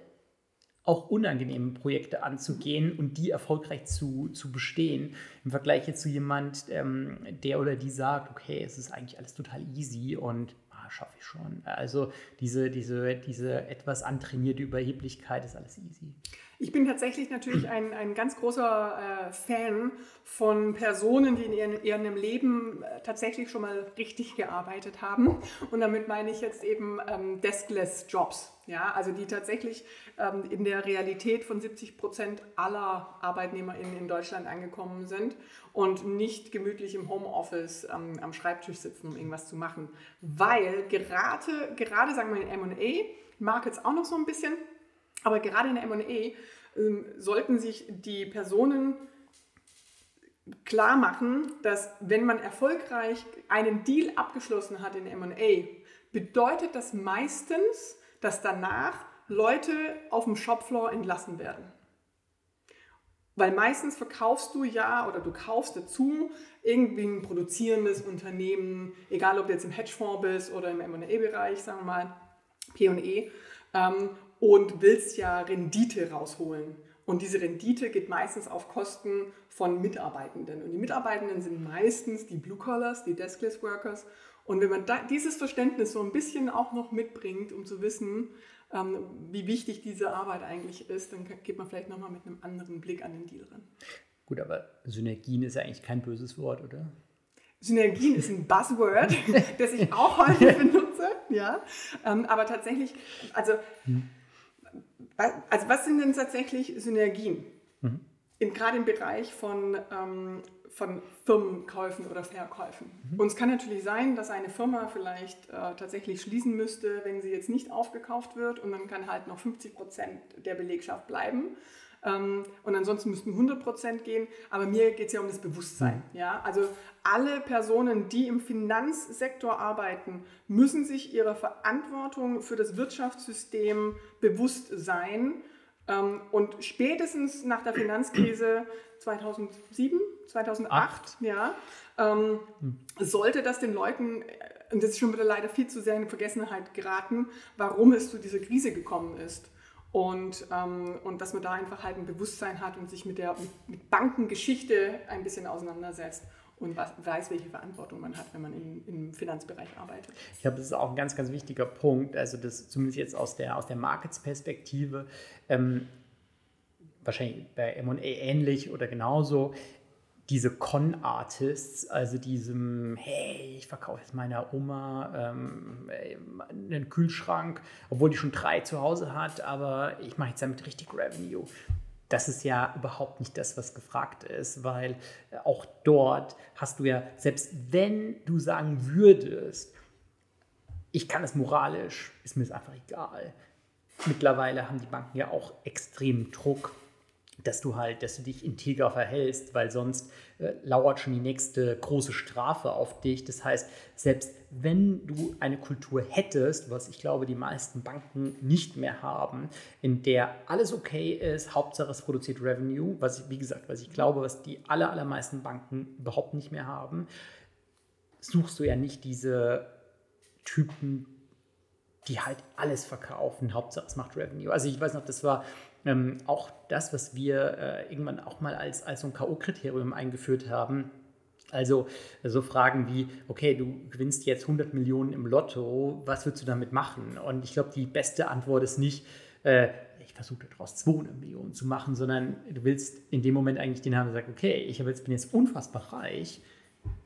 Speaker 1: auch unangenehme Projekte anzugehen und die erfolgreich zu, zu bestehen. Im Vergleich jetzt zu jemand, ähm, der oder die sagt, okay, es ist eigentlich alles total easy und schaffe ich schon. Also diese, diese, diese etwas antrainierte Überheblichkeit ist alles easy.
Speaker 2: Ich bin tatsächlich natürlich ein, ein ganz großer äh, Fan von Personen, die in ihrem, ihrem Leben äh, tatsächlich schon mal richtig gearbeitet haben. Und damit meine ich jetzt eben ähm, Deskless Jobs. Ja, also die tatsächlich ähm, in der Realität von 70 Prozent aller ArbeitnehmerInnen in Deutschland angekommen sind und nicht gemütlich im Homeoffice ähm, am Schreibtisch sitzen, um irgendwas zu machen. Weil gerade, gerade sagen wir in M&A, mag jetzt auch noch so ein bisschen, aber gerade in M&A ähm, sollten sich die Personen klar machen, dass wenn man erfolgreich einen Deal abgeschlossen hat in M&A, bedeutet das meistens, dass danach Leute auf dem Shopfloor entlassen werden. Weil meistens verkaufst du ja oder du kaufst dazu irgendwie ein produzierendes Unternehmen, egal ob du jetzt im Hedgefonds bist oder im M&A-Bereich, sagen wir mal, P&E, ähm, und willst ja Rendite rausholen. Und diese Rendite geht meistens auf Kosten von Mitarbeitenden. Und die Mitarbeitenden sind meistens die Blue Collars, die Deskless Workers. Und wenn man da, dieses Verständnis so ein bisschen auch noch mitbringt, um zu wissen, wie wichtig diese Arbeit eigentlich ist, dann geht man vielleicht nochmal mit einem anderen Blick an den Deal ran.
Speaker 1: Gut, aber Synergien ist ja eigentlich kein böses Wort, oder?
Speaker 2: Synergien ist ein Buzzword, das ich auch häufig benutze, ja. Ähm, aber tatsächlich, also, hm. also was sind denn tatsächlich Synergien? Mhm. In, gerade im Bereich von ähm, von Firmenkäufen oder Verkäufen. Mhm. Und es kann natürlich sein, dass eine Firma vielleicht äh, tatsächlich schließen müsste, wenn sie jetzt nicht aufgekauft wird und dann kann halt noch 50 Prozent der Belegschaft bleiben. Ähm, und ansonsten müssten 100 Prozent gehen. Aber mir geht es ja um das Bewusstsein. Mhm. Ja? Also alle Personen, die im Finanzsektor arbeiten, müssen sich ihrer Verantwortung für das Wirtschaftssystem bewusst sein. Ähm, und spätestens nach der Finanzkrise 2007, 2008, Acht. ja, ähm, hm. sollte das den Leuten, äh, und das ist schon wieder leider viel zu sehr in Vergessenheit geraten, warum es zu dieser Krise gekommen ist. Und, ähm, und dass man da einfach halt ein Bewusstsein hat und sich mit der mit Bankengeschichte ein bisschen auseinandersetzt und weiß, welche Verantwortung man hat, wenn man im, im Finanzbereich arbeitet.
Speaker 1: Ich glaube, das ist auch ein ganz, ganz wichtiger Punkt. Also das zumindest jetzt aus der, aus der Markets-Perspektive. Ähm, wahrscheinlich bei M&A ähnlich oder genauso, diese Con-Artists, also diesem, hey, ich verkaufe jetzt meiner Oma ähm, einen Kühlschrank, obwohl die schon drei zu Hause hat, aber ich mache jetzt damit richtig Revenue. Das ist ja überhaupt nicht das, was gefragt ist, weil auch dort hast du ja, selbst wenn du sagen würdest, ich kann es moralisch, ist mir es einfach egal. Mittlerweile haben die Banken ja auch extremen Druck dass du halt, dass du dich integer verhältst, weil sonst äh, lauert schon die nächste große Strafe auf dich. Das heißt, selbst wenn du eine Kultur hättest, was ich glaube, die meisten Banken nicht mehr haben, in der alles okay ist, Hauptsache es produziert Revenue, was ich, wie gesagt, was ich glaube, was die aller, allermeisten Banken überhaupt nicht mehr haben, suchst du ja nicht diese Typen, die halt alles verkaufen. Hauptsache es macht Revenue. Also ich weiß noch, das war ähm, auch das, was wir äh, irgendwann auch mal als, als so ein K.O.-Kriterium eingeführt haben. Also so Fragen wie, okay, du gewinnst jetzt 100 Millionen im Lotto, was würdest du damit machen? Und ich glaube, die beste Antwort ist nicht, äh, ich versuche daraus 200 Millionen zu machen, sondern du willst in dem Moment eigentlich den haben, der sagt, okay, ich jetzt, bin jetzt unfassbar reich,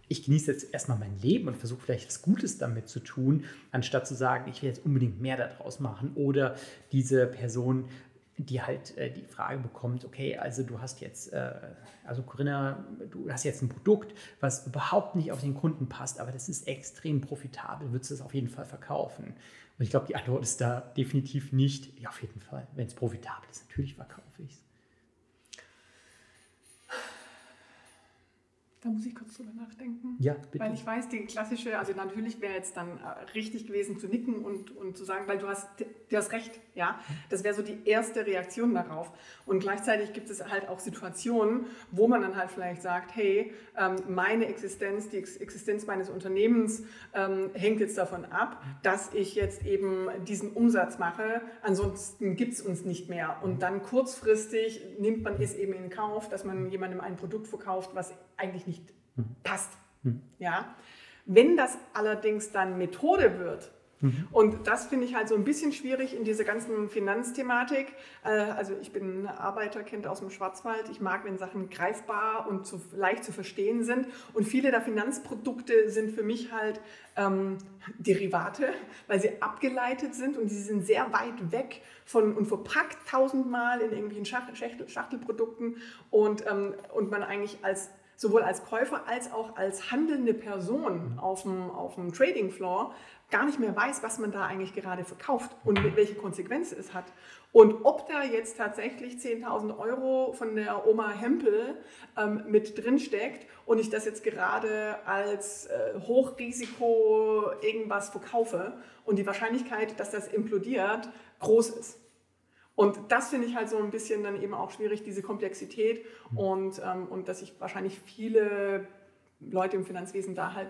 Speaker 1: ich genieße jetzt erstmal mein Leben und versuche vielleicht was Gutes damit zu tun, anstatt zu sagen, ich will jetzt unbedingt mehr daraus machen. Oder diese Person, die halt äh, die Frage bekommt, okay, also du hast jetzt, äh, also Corinna, du hast jetzt ein Produkt, was überhaupt nicht auf den Kunden passt, aber das ist extrem profitabel, würdest du es auf jeden Fall verkaufen? Und ich glaube, die Antwort ist da definitiv nicht, ja, auf jeden Fall, wenn es profitabel ist, natürlich verkaufe ich es.
Speaker 2: Da muss ich kurz drüber nachdenken.
Speaker 1: Ja,
Speaker 2: bitte. Weil ich weiß, die klassische, also natürlich wäre jetzt dann äh, richtig gewesen zu nicken und, und zu sagen, weil du hast, du hast recht, ja. Das wäre so die erste Reaktion darauf. Und gleichzeitig gibt es halt auch Situationen, wo man dann halt vielleicht sagt, hey, ähm, meine Existenz, die Existenz meines Unternehmens ähm, hängt jetzt davon ab, dass ich jetzt eben diesen Umsatz mache. Ansonsten gibt es uns nicht mehr. Und dann kurzfristig nimmt man es eben in Kauf, dass man jemandem ein Produkt verkauft, was eigentlich nicht passt. Ja? Wenn das allerdings dann Methode wird, Mhm. Und das finde ich halt so ein bisschen schwierig in dieser ganzen Finanzthematik. Äh, also ich bin Arbeiterkind aus dem Schwarzwald. Ich mag, wenn Sachen greifbar und zu, leicht zu verstehen sind. Und viele der Finanzprodukte sind für mich halt ähm, Derivate, weil sie abgeleitet sind und sie sind sehr weit weg von und verpackt tausendmal in irgendwelchen Schachtel, Schachtelprodukten und, ähm, und man eigentlich als sowohl als Käufer als auch als handelnde Person auf dem, auf dem Trading Floor gar nicht mehr weiß, was man da eigentlich gerade verkauft und welche Konsequenzen es hat. Und ob da jetzt tatsächlich 10.000 Euro von der Oma Hempel ähm, mit drin steckt und ich das jetzt gerade als äh, Hochrisiko irgendwas verkaufe und die Wahrscheinlichkeit, dass das implodiert, groß ist. Und das finde ich halt so ein bisschen dann eben auch schwierig, diese Komplexität und, ähm, und dass sich wahrscheinlich viele Leute im Finanzwesen da halt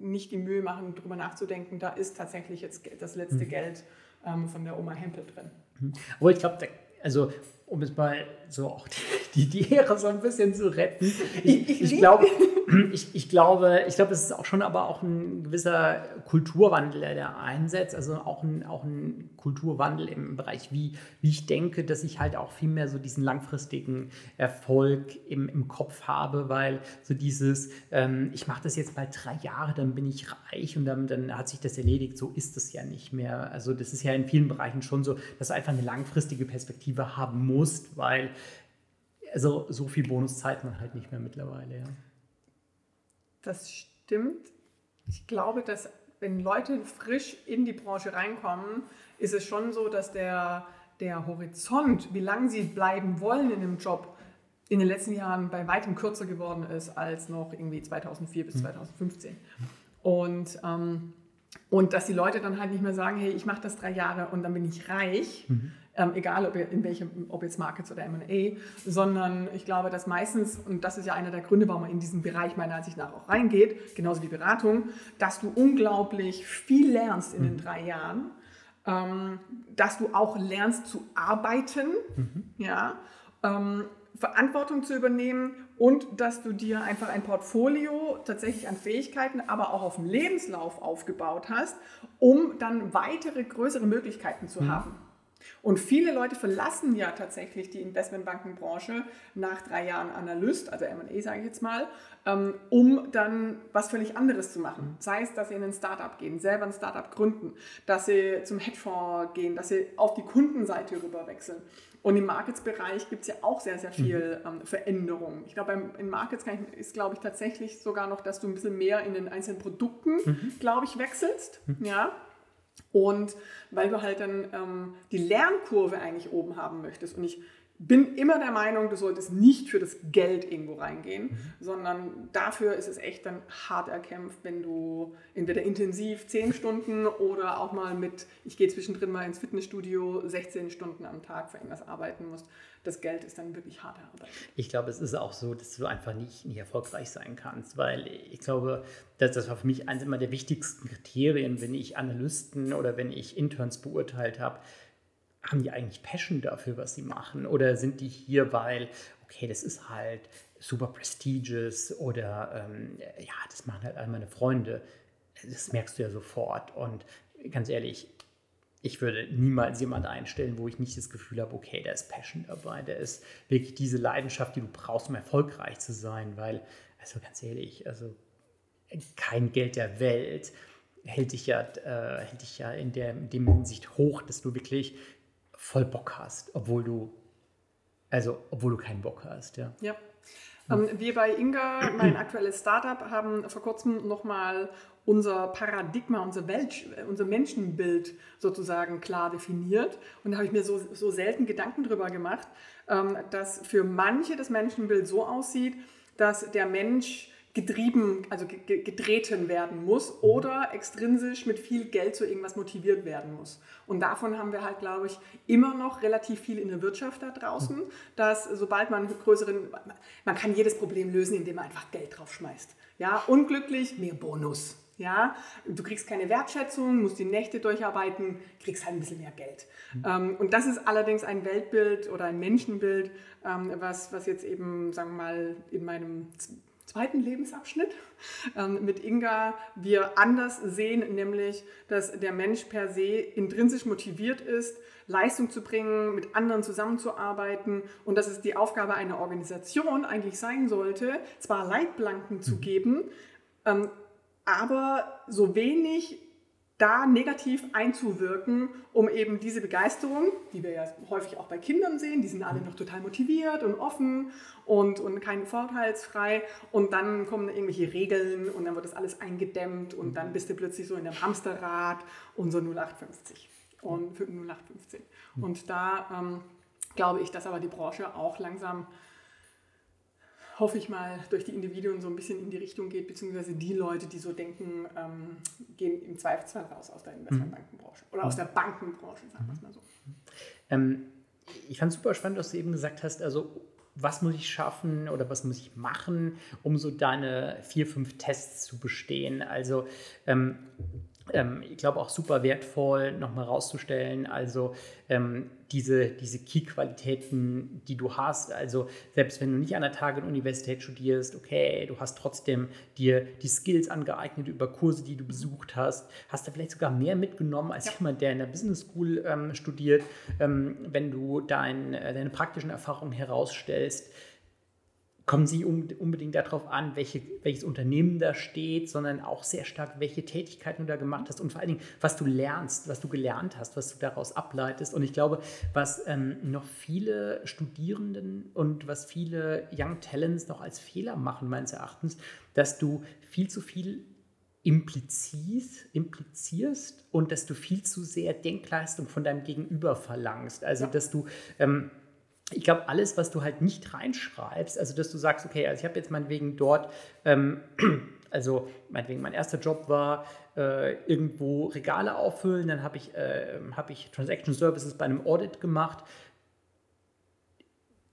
Speaker 2: nicht die Mühe machen, darüber nachzudenken, da ist tatsächlich jetzt das letzte mhm. Geld ähm, von der Oma Hempel drin.
Speaker 1: Mhm. Aber ich glaube, also um es mal so auch die, die, Ehre so ein bisschen zu retten. Ich, ich, ich glaube, ich, ich, glaube, ich glaube, es ist auch schon aber auch ein gewisser Kulturwandel, der einsetzt. Also auch ein, auch ein Kulturwandel im Bereich, wie, wie ich denke, dass ich halt auch viel mehr so diesen langfristigen Erfolg im, im Kopf habe, weil so dieses, ähm, ich mache das jetzt mal drei Jahre, dann bin ich reich und dann, dann hat sich das erledigt. So ist es ja nicht mehr. Also das ist ja in vielen Bereichen schon so, dass einfach eine langfristige Perspektive haben musst, weil also so viel Bonus zahlt man halt nicht mehr mittlerweile. Ja.
Speaker 2: Das stimmt. Ich glaube, dass wenn Leute frisch in die Branche reinkommen, ist es schon so, dass der, der Horizont, wie lange sie bleiben wollen in dem Job, in den letzten Jahren bei weitem kürzer geworden ist als noch irgendwie 2004 bis 2015. Mhm. Und, ähm, und dass die Leute dann halt nicht mehr sagen, hey, ich mache das drei Jahre und dann bin ich reich, mhm ähm, egal ob, in welchem, ob jetzt Markets oder M&A, sondern ich glaube, dass meistens, und das ist ja einer der Gründe, warum man in diesen Bereich meiner Ansicht nach auch reingeht, genauso wie Beratung, dass du unglaublich viel lernst in den mhm. drei Jahren, ähm, dass du auch lernst zu arbeiten, mhm. ja, ähm, Verantwortung zu übernehmen und dass du dir einfach ein Portfolio tatsächlich an Fähigkeiten, aber auch auf dem Lebenslauf aufgebaut hast, um dann weitere größere Möglichkeiten zu mhm. haben. Und viele Leute verlassen ja tatsächlich die Investmentbankenbranche nach drei Jahren Analyst, also M&A sage ich jetzt mal, ähm, um dann was völlig anderes zu machen. Sei es, dass sie in ein Startup gehen, selber ein Startup gründen, dass sie zum Hedgefonds gehen, dass sie auf die Kundenseite rüber wechseln. Und im Markets-Bereich gibt es ja auch sehr, sehr viel mhm. ähm, Veränderung. Ich glaube, in Markets ich, ist, glaube ich, tatsächlich sogar noch, dass du ein bisschen mehr in den einzelnen Produkten, mhm. glaube ich, wechselst. Mhm. Ja, und weil du halt dann ähm, die Lernkurve eigentlich oben haben möchtest. Und ich bin immer der Meinung, du solltest nicht für das Geld irgendwo reingehen, mhm. sondern dafür ist es echt dann hart erkämpft, wenn du entweder intensiv 10 Stunden oder auch mal mit, ich gehe zwischendrin mal ins Fitnessstudio, 16 Stunden am Tag für irgendwas arbeiten musst. Das Geld ist dann wirklich harte Arbeit.
Speaker 1: Ich glaube, es ist auch so, dass du einfach nicht, nicht erfolgreich sein kannst, weil ich glaube, dass das war für mich eines immer der wichtigsten Kriterien, wenn ich Analysten oder wenn ich Interns beurteilt habe haben die eigentlich Passion dafür, was sie machen? Oder sind die hier, weil, okay, das ist halt super prestigious oder ähm, ja, das machen halt all meine Freunde. Das merkst du ja sofort. Und ganz ehrlich, ich würde niemals jemanden einstellen, wo ich nicht das Gefühl habe, okay, da ist Passion dabei, da ist wirklich diese Leidenschaft, die du brauchst, um erfolgreich zu sein, weil, also ganz ehrlich, also kein Geld der Welt hält dich ja, äh, hält dich ja in der in dem Hinsicht hoch, dass du wirklich voll Bock hast, obwohl du, also obwohl du keinen Bock hast, ja.
Speaker 2: Ja. Ähm, wir bei Inga, mein aktuelles Startup, haben vor kurzem nochmal unser Paradigma, unser, Welt, unser Menschenbild sozusagen klar definiert. Und da habe ich mir so, so selten Gedanken drüber gemacht, ähm, dass für manche das Menschenbild so aussieht, dass der Mensch getrieben, also getreten werden muss mhm. oder extrinsisch mit viel Geld zu irgendwas motiviert werden muss. Und davon haben wir halt, glaube ich, immer noch relativ viel in der Wirtschaft da draußen, mhm. dass sobald man größeren, man kann jedes Problem lösen, indem man einfach Geld drauf schmeißt. Ja, unglücklich, mehr Bonus. Ja, du kriegst keine Wertschätzung, musst die Nächte durcharbeiten, kriegst halt ein bisschen mehr Geld. Mhm. Ähm, und das ist allerdings ein Weltbild oder ein Menschenbild, ähm, was, was jetzt eben, sagen wir mal, in meinem zweiten Lebensabschnitt ähm, mit Inga wir anders sehen, nämlich dass der Mensch per se intrinsisch motiviert ist, Leistung zu bringen, mit anderen zusammenzuarbeiten und dass es die Aufgabe einer Organisation eigentlich sein sollte, zwar Leitplanken zu mhm. geben, ähm, aber so wenig da negativ einzuwirken, um eben diese Begeisterung, die wir ja häufig auch bei Kindern sehen, die sind alle noch total motiviert und offen und, und kein vorteilsfrei und dann kommen irgendwelche Regeln und dann wird das alles eingedämmt und dann bist du plötzlich so in einem Hamsterrad und so 0850 und 0815. Und da ähm, glaube ich, dass aber die Branche auch langsam hoffe ich mal, durch die Individuen so ein bisschen in die Richtung geht, beziehungsweise die Leute, die so denken, ähm, gehen im Zweifelsfall raus aus der Investmentbankenbranche oder aus der Bankenbranche, sagen wir es mal so.
Speaker 1: Ähm, ich fand es super spannend, dass du eben gesagt hast, also was muss ich schaffen oder was muss ich machen, um so deine vier, fünf Tests zu bestehen. Also ähm, ähm, ich glaube auch super wertvoll, nochmal rauszustellen. Also ähm, diese, diese Key-Qualitäten, die du hast. Also selbst wenn du nicht an der Target-Universität studierst, okay, du hast trotzdem dir die Skills angeeignet über Kurse, die du besucht hast, hast du vielleicht sogar mehr mitgenommen als ja. jemand, der in der Business School ähm, studiert. Ähm, wenn du dein, äh, deine praktischen Erfahrungen herausstellst, kommen Sie unbedingt darauf an, welche, welches Unternehmen da steht, sondern auch sehr stark, welche Tätigkeiten du da gemacht hast und vor allen Dingen, was du lernst, was du gelernt hast, was du daraus ableitest. Und ich glaube, was ähm, noch viele Studierenden und was viele Young Talents noch als Fehler machen, meines Erachtens, dass du viel zu viel implizierst, implizierst und dass du viel zu sehr Denkleistung von deinem Gegenüber verlangst. Also, dass du... Ähm, ich glaube, alles, was du halt nicht reinschreibst, also dass du sagst, okay, also ich habe jetzt meinetwegen dort, ähm, also meinetwegen mein erster Job war, äh, irgendwo Regale auffüllen, dann habe ich, äh, hab ich Transaction Services bei einem Audit gemacht.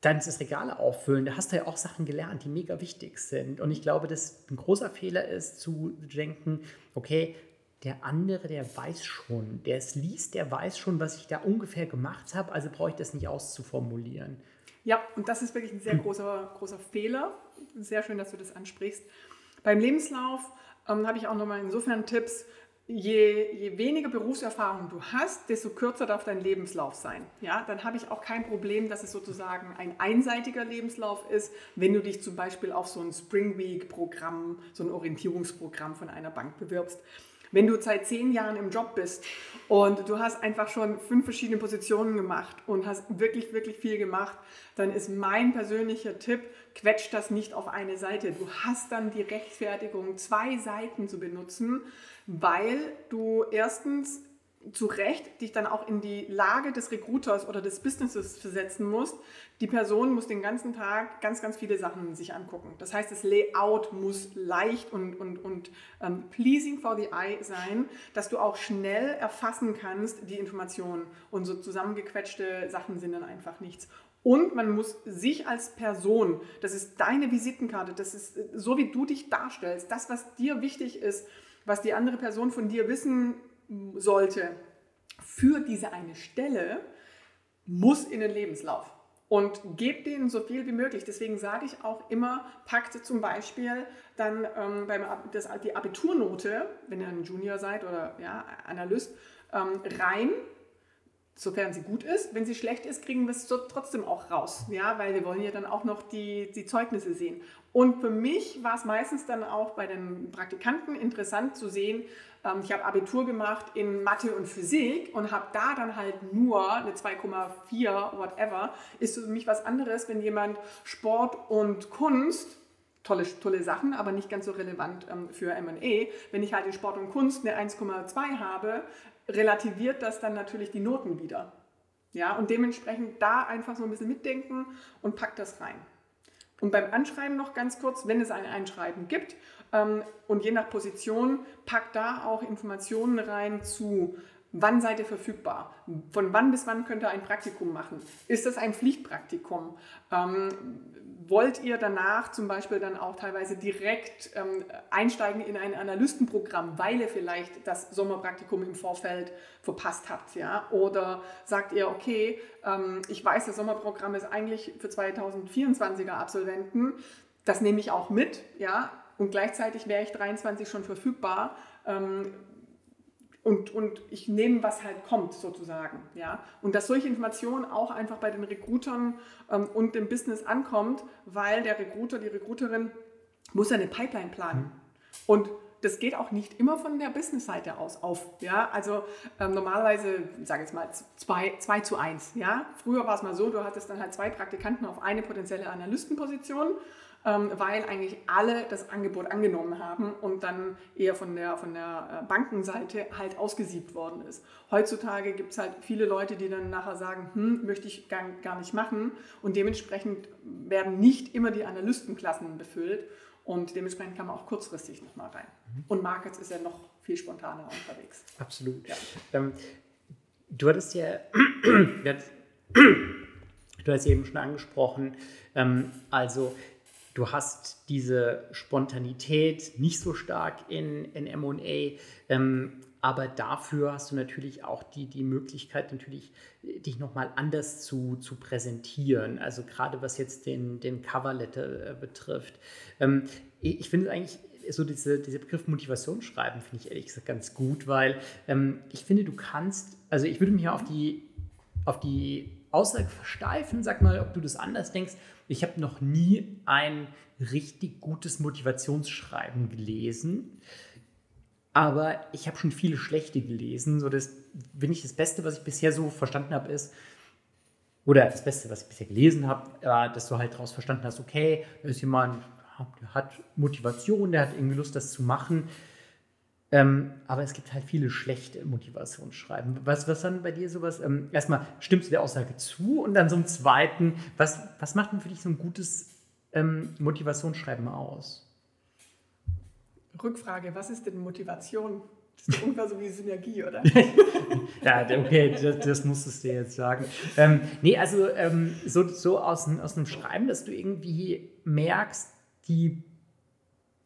Speaker 1: Dann ist das Regale auffüllen, da hast du ja auch Sachen gelernt, die mega wichtig sind. Und ich glaube, dass ein großer Fehler ist, zu denken, okay, der andere, der weiß schon, der es liest, der weiß schon, was ich da ungefähr gemacht habe, also brauche ich das nicht auszuformulieren.
Speaker 2: Ja, und das ist wirklich ein sehr großer, großer Fehler. Sehr schön, dass du das ansprichst. Beim Lebenslauf ähm, habe ich auch nochmal insofern Tipps. Je, je, weniger Berufserfahrung du hast, desto kürzer darf dein Lebenslauf sein. Ja, dann habe ich auch kein Problem, dass es sozusagen ein einseitiger Lebenslauf ist, wenn du dich zum Beispiel auf so ein Spring Week Programm, so ein Orientierungsprogramm von einer Bank bewirbst. Wenn du seit zehn Jahren im Job bist und du hast einfach schon fünf verschiedene Positionen gemacht und hast wirklich, wirklich viel gemacht, dann ist mein persönlicher Tipp, quetsch das nicht auf eine Seite. Du hast dann die Rechtfertigung, zwei Seiten zu benutzen, weil du erstens zu Recht dich dann auch in die Lage des Recruiters oder des Businesses versetzen musst. Die Person muss den ganzen Tag ganz, ganz viele Sachen sich angucken. Das heißt, das Layout muss leicht und, und, und ähm, pleasing for the eye sein, dass du auch schnell erfassen kannst, die Informationen. Und so zusammengequetschte Sachen sind dann einfach nichts. Und man muss sich als Person, das ist deine Visitenkarte, das ist so, wie du dich darstellst, das, was dir wichtig ist, was die andere Person von dir wissen sollte für diese eine Stelle, muss in den Lebenslauf. Und gebt denen so viel wie möglich. Deswegen sage ich auch immer, packt zum Beispiel dann ähm, beim, das, die Abiturnote, wenn ihr ein Junior seid oder ja, Analyst, ähm, rein sofern sie gut ist. Wenn sie schlecht ist, kriegen wir es trotzdem auch raus, ja, weil wir wollen ja dann auch noch die, die Zeugnisse sehen. Und für mich war es meistens dann auch bei den Praktikanten interessant zu sehen, ähm, ich habe Abitur gemacht in Mathe und Physik und habe da dann halt nur eine 2,4, whatever, ist für mich was anderes, wenn jemand Sport und Kunst tolle, tolle Sachen, aber nicht ganz so relevant ähm, für M&E. Wenn ich halt in Sport und Kunst eine 1,2 habe, relativiert das dann natürlich die Noten wieder. Ja, und dementsprechend da einfach so ein bisschen mitdenken und packt das rein. Und beim Anschreiben noch ganz kurz, wenn es ein Einschreiben gibt ähm, und je nach Position, packt da auch Informationen rein zu, wann seid ihr verfügbar, von wann bis wann könnt ihr ein Praktikum machen, ist das ein Pflichtpraktikum, ähm, wollt ihr danach zum Beispiel dann auch teilweise direkt ähm, einsteigen in ein Analystenprogramm, weil ihr vielleicht das Sommerpraktikum im Vorfeld verpasst habt, ja? Oder sagt ihr, okay, ähm, ich weiß, das Sommerprogramm ist eigentlich für 2024er Absolventen, das nehme ich auch mit, ja? Und gleichzeitig wäre ich 23 schon verfügbar. Ähm, und, und ich nehme, was halt kommt, sozusagen. Ja? Und dass solche Informationen auch einfach bei den Recruitern ähm, und dem Business ankommt, weil der Recruiter, die Recruiterin muss eine Pipeline planen. Mhm. Und das geht auch nicht immer von der Business-Seite aus auf. Ja? Also ähm, normalerweise, ich sage jetzt mal, zwei, zwei zu eins. Ja? Früher war es mal so, du hattest dann halt zwei Praktikanten auf eine potenzielle Analystenposition weil eigentlich alle das Angebot angenommen haben und dann eher von der, von der äh, Bankenseite halt ausgesiebt worden ist. Heutzutage gibt es halt viele Leute, die dann nachher sagen, hm, möchte ich gar, gar nicht machen und dementsprechend werden nicht immer die Analystenklassen befüllt und dementsprechend kann man auch kurzfristig nochmal rein. Mhm. Und Markets ist ja noch viel spontaner unterwegs.
Speaker 1: Absolut. Ja. Ähm, du hattest ja, du hast eben schon angesprochen, ähm, also Du hast diese Spontanität nicht so stark in, in MA, ähm, aber dafür hast du natürlich auch die, die Möglichkeit, natürlich dich nochmal anders zu, zu präsentieren. Also gerade was jetzt den, den Coverletter äh, betrifft. Ähm, ich, finde eigentlich so diese, dieser Begriff Motivation schreiben, finde ich ehrlich gesagt ganz gut, weil ähm, ich finde, du kannst, also ich würde mich auf die, auf die Aussage versteifen, sag mal, ob du das anders denkst. Ich habe noch nie ein richtig gutes Motivationsschreiben gelesen, aber ich habe schon viele schlechte gelesen. So das, wenn ich das Beste, was ich bisher so verstanden habe, ist, oder das Beste, was ich bisher gelesen habe, äh, dass du halt daraus verstanden hast, okay, da ist jemand, der hat Motivation, der hat irgendwie Lust, das zu machen. Ähm, aber es gibt halt viele schlechte Motivationsschreiben. Was, was dann bei dir sowas? Ähm, erstmal, stimmst du der Aussage zu? Und dann so im Zweiten, was, was macht denn für dich so ein gutes ähm, Motivationsschreiben aus?
Speaker 2: Rückfrage, was ist denn Motivation? Das ist ungefähr so wie Synergie, oder?
Speaker 1: ja, okay, das, das, musstest du jetzt sagen. Ähm, nee, also ähm, so, so aus, aus einem Schreiben, dass du irgendwie merkst, die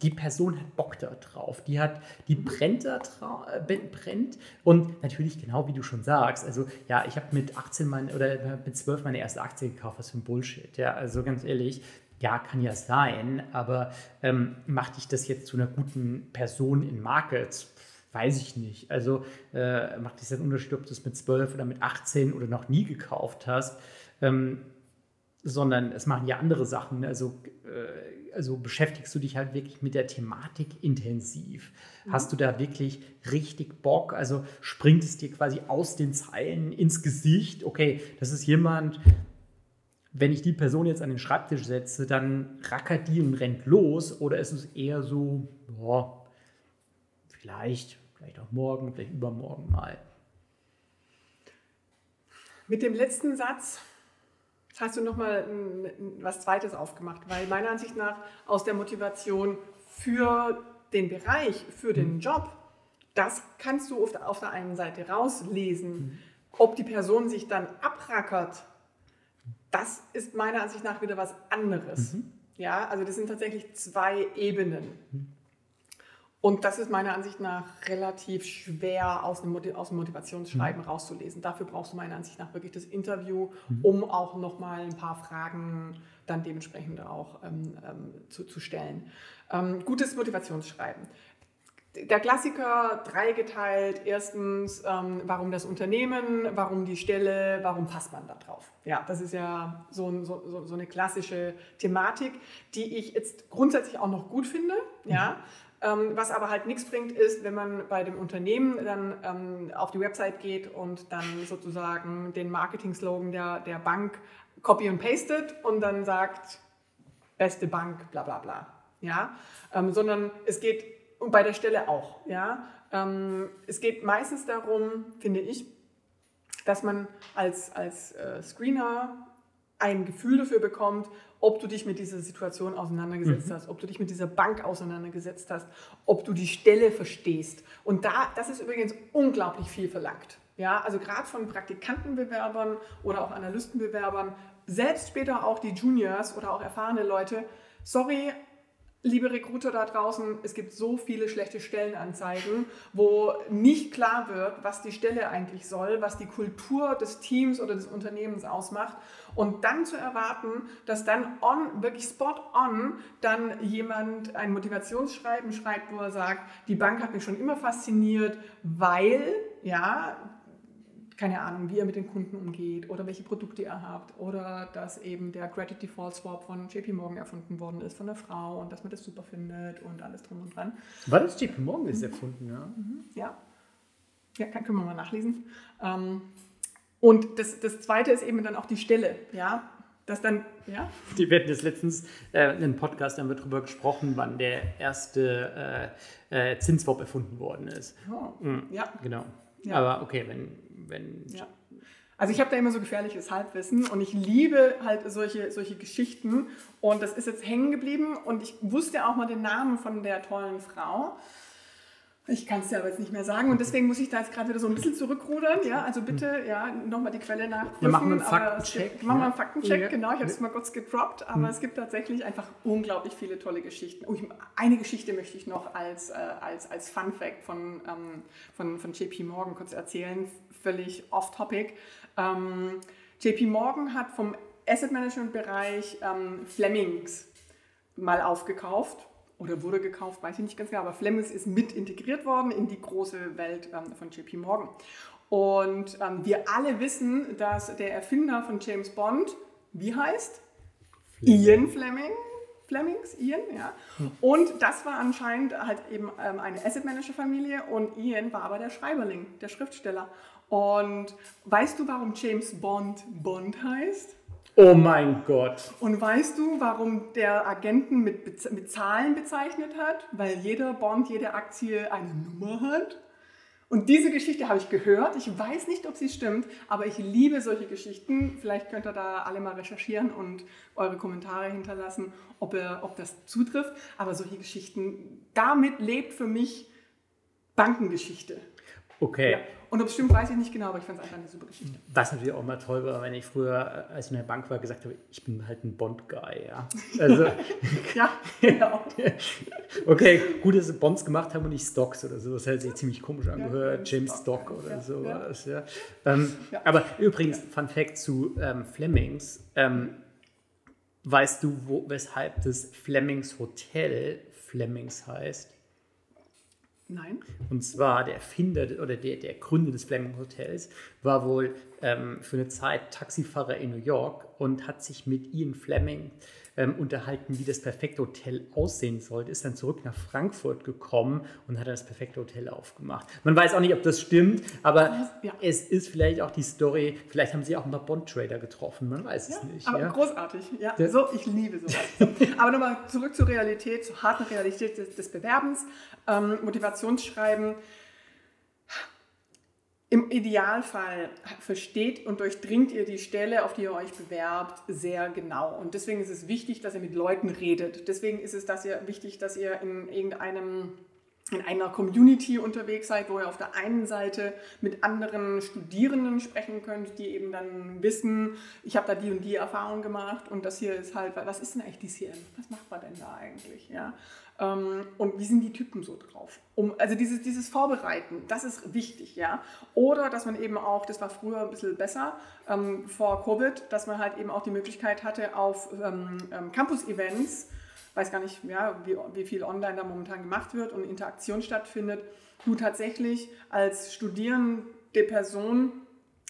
Speaker 1: die Person hat Bock da drauf, die hat, die brennt da drauf, äh, brennt und natürlich genau wie du schon sagst, also ja, ich habe mit 18 mein, oder mit 12 meine erste Aktie gekauft, was für ein Bullshit, ja, also ganz ehrlich, ja, kann ja sein, aber ähm, macht dich das jetzt zu einer guten Person in Markets? Weiß ich nicht. Also äh, macht dich das einen Unterschied, ob du es mit 12 oder mit 18 oder noch nie gekauft hast, ähm, sondern es machen ja andere Sachen, also äh, also beschäftigst du dich halt wirklich mit der Thematik intensiv? Mhm. Hast du da wirklich richtig Bock? Also springt es dir quasi aus den Zeilen ins Gesicht? Okay, das ist jemand, wenn ich die Person jetzt an den Schreibtisch setze, dann rackert die und rennt los? Oder ist es eher so, boah, vielleicht, vielleicht auch morgen, vielleicht übermorgen mal?
Speaker 2: Mit dem letzten Satz hast du nochmal was Zweites aufgemacht, weil meiner Ansicht nach aus der Motivation für den Bereich, für den mhm. Job, das kannst du auf der, auf der einen Seite rauslesen. Mhm. Ob die Person sich dann abrackert, das ist meiner Ansicht nach wieder was anderes. Mhm. Ja, also das sind tatsächlich zwei Ebenen. Mhm. Und das ist meiner Ansicht nach relativ schwer aus dem, aus dem Motivationsschreiben mhm. rauszulesen. Dafür brauchst du meiner Ansicht nach wirklich das Interview, mhm. um auch nochmal ein paar Fragen dann dementsprechend auch ähm, ähm, zu, zu, stellen. Ähm, gutes Motivationsschreiben. Der Klassiker dreigeteilt. Erstens, ähm, warum das Unternehmen, warum die Stelle, warum passt man da drauf? Ja, das ist ja so, so, so eine klassische Thematik, die ich jetzt grundsätzlich auch noch gut finde. Ja. Ähm, was aber halt nichts bringt, ist, wenn man bei dem Unternehmen dann ähm, auf die Website geht und dann sozusagen den Marketing-Slogan der, der Bank copy und pastet und dann sagt, beste Bank, bla bla bla. Ja? Ähm, sondern es geht, bei der Stelle auch, ja, ähm, es geht meistens darum, finde ich, dass man als, als äh, Screener ein Gefühl dafür bekommt, ob du dich mit dieser Situation auseinandergesetzt mhm. hast, ob du dich mit dieser Bank auseinandergesetzt hast, ob du die Stelle verstehst. Und da, das ist übrigens unglaublich viel verlangt. Ja, also gerade von Praktikantenbewerbern oder auch Analystenbewerbern, selbst später auch die Juniors oder auch erfahrene Leute, sorry, liebe Recruiter da draußen, es gibt so viele schlechte Stellenanzeigen, wo nicht klar wird, was die Stelle eigentlich soll, was die Kultur des Teams oder des Unternehmens ausmacht. Und dann zu erwarten, dass dann on, wirklich spot on, dann jemand ein Motivationsschreiben schreibt, wo er sagt, die Bank hat mich schon immer fasziniert, weil, ja, keine Ahnung, wie ihr mit den Kunden umgeht oder welche Produkte ihr habt oder dass eben der Credit Default Swap von JP Morgan erfunden worden ist von der Frau und dass man das super findet und alles drum und dran.
Speaker 1: War das JP Morgan ist erfunden, ja?
Speaker 2: Mhm. Ja. Ja, kann, können wir mal nachlesen. Ähm, und das, das zweite ist eben dann auch die Stelle, ja. Das dann, ja?
Speaker 1: Die werden jetzt letztens äh, in einem Podcast haben wir darüber gesprochen, wann der erste äh, äh, Zinsswap erfunden worden ist.
Speaker 2: Oh, mhm. Ja.
Speaker 1: Genau. Ja. Aber okay, wenn wenn.
Speaker 2: Ja. Also ich habe da immer so gefährliches Halbwissen und ich liebe halt solche, solche Geschichten und das ist jetzt hängen geblieben und ich wusste auch mal den Namen von der tollen Frau. Ich kann es ja aber jetzt nicht mehr sagen und deswegen muss ich da jetzt gerade wieder so ein bisschen zurückrudern. Ja, also bitte ja, nochmal die Quelle nachprüfen.
Speaker 1: Wir machen einen Faktencheck.
Speaker 2: Machen wir einen Faktencheck, ja. genau. Ich habe es mal kurz gedroppt, aber mhm. es gibt tatsächlich einfach unglaublich viele tolle Geschichten. Oh, ich, eine Geschichte möchte ich noch als, äh, als, als Fun Fact von, ähm, von, von JP Morgan kurz erzählen, völlig off-topic. Ähm, JP Morgan hat vom Asset Management Bereich ähm, Flemings mal aufgekauft oder wurde gekauft, weiß ich nicht ganz genau, aber Flemings ist mit integriert worden in die große Welt ähm, von JP Morgan. Und ähm, wir alle wissen, dass der Erfinder von James Bond, wie heißt? Fleming. Ian Fleming. Flemings, Ian, ja. Und das war anscheinend halt eben ähm, eine Asset Manager Familie und Ian war aber der Schreiberling, der Schriftsteller. Und weißt du, warum James Bond Bond heißt?
Speaker 1: Oh mein Gott.
Speaker 2: Und weißt du, warum der Agenten mit, mit Zahlen bezeichnet hat? Weil jeder Bond, jede Aktie eine Nummer hat. Und diese Geschichte habe ich gehört. Ich weiß nicht, ob sie stimmt, aber ich liebe solche Geschichten. Vielleicht könnt ihr da alle mal recherchieren und eure Kommentare hinterlassen, ob, er, ob das zutrifft. Aber solche Geschichten, damit lebt für mich Bankengeschichte.
Speaker 1: Okay.
Speaker 2: Ja. Und ob es stimmt, weiß ich nicht genau, aber ich fand es einfach eine super Geschichte.
Speaker 1: Was natürlich auch mal toll war, wenn ich früher, als ich in der Bank war, gesagt habe, ich bin halt ein Bond-Guy, ja. Also,
Speaker 2: ja, genau.
Speaker 1: okay, gut, dass sie Bonds gemacht haben und nicht Stocks oder so. Das hätte sich ziemlich komisch angehört. Ja, James Stock, Stock oder ja, sowas, ja. Ähm, aber übrigens, Fun Fact zu ähm, Flemings. Ähm, weißt du, wo, weshalb das Flemings Hotel Flemings heißt?
Speaker 2: Nein.
Speaker 1: Und zwar der Erfinder oder der, der Gründer des Fleming Hotels war wohl ähm, für eine Zeit Taxifahrer in New York und hat sich mit Ian Fleming ähm, unterhalten, wie das perfekte Hotel aussehen sollte, ist dann zurück nach Frankfurt gekommen und hat dann das perfekte Hotel aufgemacht. Man weiß auch nicht, ob das stimmt, aber ja. es ist vielleicht auch die Story, vielleicht haben sie auch ein paar Bond-Trader getroffen, man weiß ja, es nicht.
Speaker 2: Aber
Speaker 1: ja?
Speaker 2: großartig, ja. So, ich liebe sowas. aber nochmal zurück zur Realität, zur harten Realität des, des Bewerbens. Ähm, Motivationsschreiben Im Idealfall versteht und durchdringt ihr die Stelle, auf die ihr euch bewerbt, sehr genau. Und deswegen ist es wichtig, dass ihr mit Leuten redet. Deswegen ist es dass ihr, wichtig, dass ihr in irgendeinem in einer Community unterwegs seid, wo ihr auf der einen Seite mit anderen Studierenden sprechen könnt, die eben dann wissen, ich habe da die und die Erfahrung gemacht und das hier ist halt, was ist denn eigentlich DCM? Was macht man denn da eigentlich? Ja? Ähm, und wie sind die Typen so drauf? Um, also dieses, dieses Vorbereiten, das ist wichtig, ja. Oder dass man eben auch, das war früher ein bisschen besser, ähm, vor Covid, dass man halt eben auch die Möglichkeit hatte, auf ähm, ähm Campus-Events weiß gar nicht, ja, wie, wie viel online da momentan gemacht wird und Interaktion stattfindet, du tatsächlich als studierende Person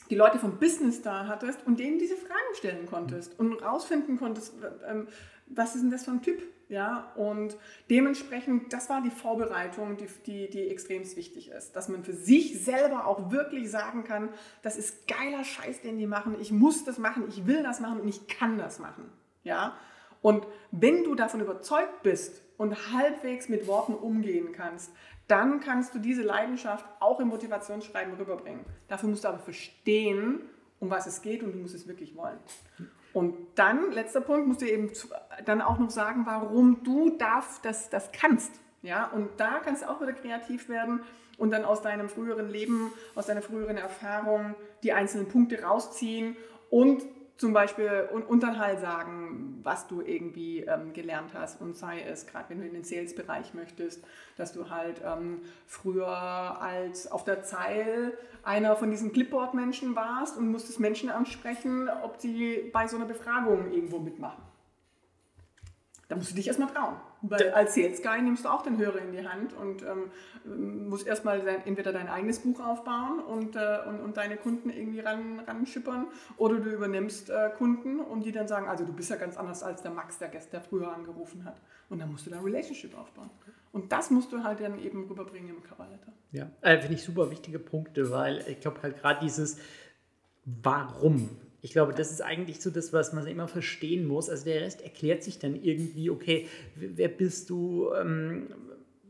Speaker 2: die Leute vom Business da hattest und denen diese Fragen stellen konntest und rausfinden konntest, ähm, was ist denn das für ein Typ? Ja, und dementsprechend, das war die Vorbereitung, die, die, die extrem wichtig ist, dass man für sich selber auch wirklich sagen kann, das ist geiler Scheiß, den die machen, ich muss das machen, ich will das machen und ich kann das machen. Ja, und wenn du davon überzeugt bist und halbwegs mit Worten umgehen kannst, dann kannst du diese Leidenschaft auch im Motivationsschreiben rüberbringen. Dafür musst du aber verstehen, um was es geht und du musst es wirklich wollen. Und dann, letzter Punkt, musst du eben dann auch noch sagen, warum du darf, das, das kannst. Ja, und da kannst du auch wieder kreativ werden und dann aus deinem früheren Leben, aus deiner früheren Erfahrung die einzelnen Punkte rausziehen und zum Beispiel und, und dann halt sagen, was du irgendwie ähm, gelernt hast und sei es, gerade wenn du in den Sales-Bereich möchtest, dass du halt ähm, früher als auf der Zeil einer von diesen Clipboard-Menschen warst und musstest Menschen ansprechen, ob sie bei so einer Befragung irgendwo mitmachen. Da musst du dich erstmal trauen. Weil als Sales Guy nimmst du auch den Hörer in die Hand und ähm, musst erstmal dein, entweder dein eigenes Buch aufbauen und, äh, und, und, deine Kunden irgendwie ran, ranschippern oder du übernimmst äh, Kunden und die dann sagen, also du bist ja ganz anders als der Max, der Gast, der früher angerufen hat. Und dann musst du da Relationship aufbauen. Und das musst du halt dann eben rüberbringen im Coverletter.
Speaker 1: Ja, äh, finde ich super wichtige Punkte, weil ich glaube halt gerade dieses Warum ich glaube, das ist eigentlich so das, was man immer verstehen muss. Also der Rest erklärt sich dann irgendwie, okay, wer bist du, ähm,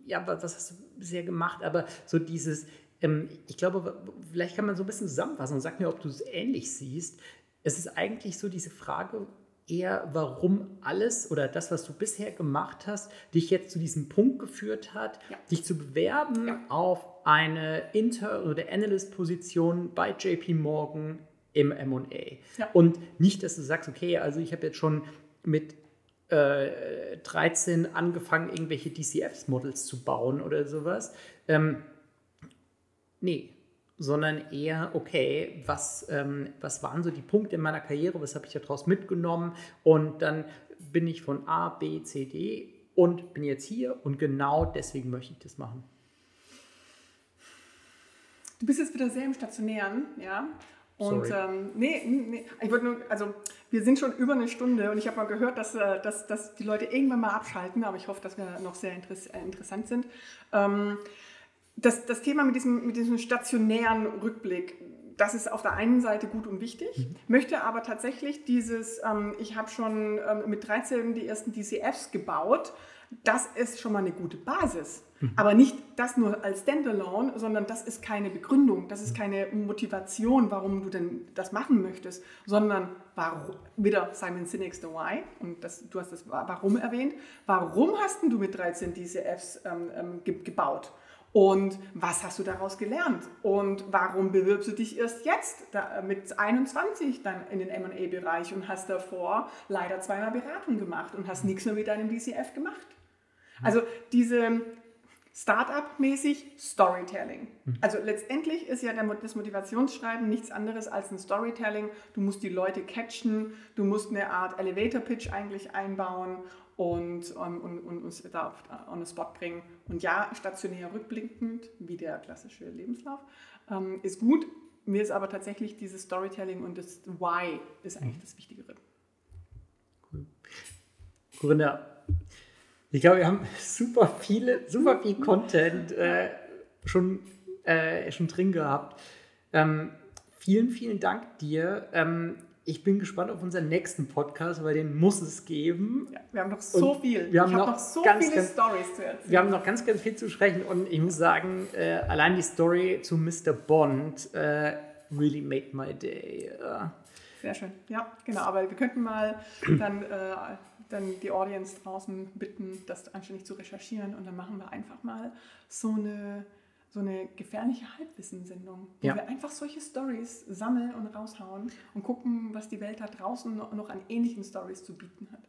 Speaker 1: ja, was hast du bisher gemacht, aber so dieses, ähm, ich glaube, vielleicht kann man so ein bisschen zusammenfassen und sag mir, ob du es ähnlich siehst. Es ist eigentlich so diese Frage, eher, warum alles oder das, was du bisher gemacht hast, dich jetzt zu diesem Punkt geführt hat, ja. dich zu bewerben ja. auf eine Inter- oder Analyst-Position bei JP Morgan im MA. Ja. Und nicht, dass du sagst, okay, also ich habe jetzt schon mit äh, 13 angefangen, irgendwelche DCFs-Models zu bauen oder sowas. Ähm, nee, sondern eher, okay, was, ähm, was waren so die Punkte in meiner Karriere, was habe ich daraus mitgenommen und dann bin ich von A, B, C, D und bin jetzt hier und genau deswegen möchte ich das machen.
Speaker 2: Du bist jetzt wieder sehr im Stationären, ja. Und ähm, nee, nee, ich wollte nur, also wir sind schon über eine Stunde und ich habe mal gehört, dass, äh, dass, dass die Leute irgendwann mal abschalten, aber ich hoffe, dass wir noch sehr interess äh, interessant sind. Ähm, das, das Thema mit diesem, mit diesem stationären Rückblick, das ist auf der einen Seite gut und wichtig, mhm. möchte aber tatsächlich dieses, ähm, ich habe schon ähm, mit 13 die ersten DCFs gebaut, das ist schon mal eine gute Basis. Mhm. Aber nicht das nur als Standalone, sondern das ist keine Begründung, das ist keine Motivation, warum du denn das machen möchtest, sondern warum, wieder Simon Sinek's The Why, und das, du hast das Warum erwähnt, warum hast du mit 13 DCFs ähm, ähm, ge gebaut? Und was hast du daraus gelernt? Und warum bewirbst du dich erst jetzt da, mit 21 dann in den M&A-Bereich und hast davor leider zweimal Beratung gemacht und hast nichts mehr mit deinem DCF gemacht? Also diese Startup-mäßig Storytelling. Mhm. Also letztendlich ist ja das Motivationsschreiben nichts anderes als ein Storytelling. Du musst die Leute catchen, du musst eine Art Elevator-Pitch eigentlich einbauen und, und, und, und uns da auf, on the spot bringen. Und ja, stationär rückblickend, wie der klassische Lebenslauf, ähm, ist gut. Mir ist aber tatsächlich dieses Storytelling und das Why ist eigentlich mhm. das Wichtigere.
Speaker 1: Cool. Corinna, ich glaube, wir haben super viele, super viel Content äh, schon, äh, schon drin gehabt. Ähm, vielen, vielen Dank dir. Ähm, ich bin gespannt auf unseren nächsten Podcast, weil den muss es geben.
Speaker 2: Ja, wir haben noch so
Speaker 1: Und
Speaker 2: viel.
Speaker 1: wir haben noch
Speaker 2: noch so
Speaker 1: ganz,
Speaker 2: viele Stories zu erzählen.
Speaker 1: Wir haben noch ganz, ganz viel zu sprechen und ich muss sagen, äh, allein die Story zu Mr. Bond äh, really made my day.
Speaker 2: Sehr schön. Ja, genau. Aber wir könnten mal dann, äh, dann die Audience draußen bitten, das anständig zu recherchieren und dann machen wir einfach mal so eine, so eine gefährliche Halbwissenssendung, wo
Speaker 1: Ja.
Speaker 2: wir einfach solche Stories sammeln und raushauen und gucken, was die Welt da draußen noch an ähnlichen Stories zu bieten hat.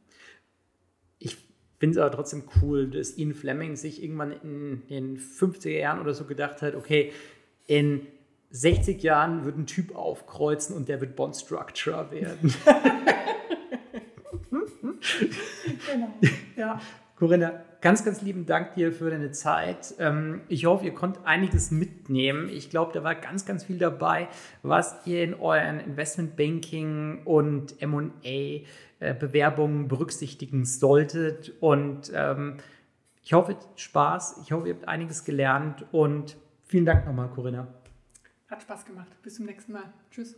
Speaker 1: Ich finde es aber trotzdem cool, dass Ian Fleming sich irgendwann in den 50er Jahren oder so gedacht hat, okay, in 60 Jahren wird ein Typ aufkreuzen und der wird Bond Structure werden.
Speaker 2: Genau. Ja.
Speaker 1: Corinna, ganz, ganz lieben Dank dir für deine Zeit. Ähm, Ich hoffe, ihr konntet einiges mitnehmen. Ich glaube, da war ganz, ganz viel dabei, was ihr in euren Investmentbanking und M&A-Bewerbungen berücksichtigen solltet. Und ähm, ich hoffe, ihr habt Spaß. Ich hoffe, ihr habt einiges gelernt. Und vielen Dank nochmal, Corinna.
Speaker 2: Hat Spaß gemacht. Bis zum nächsten Mal. Tschüss.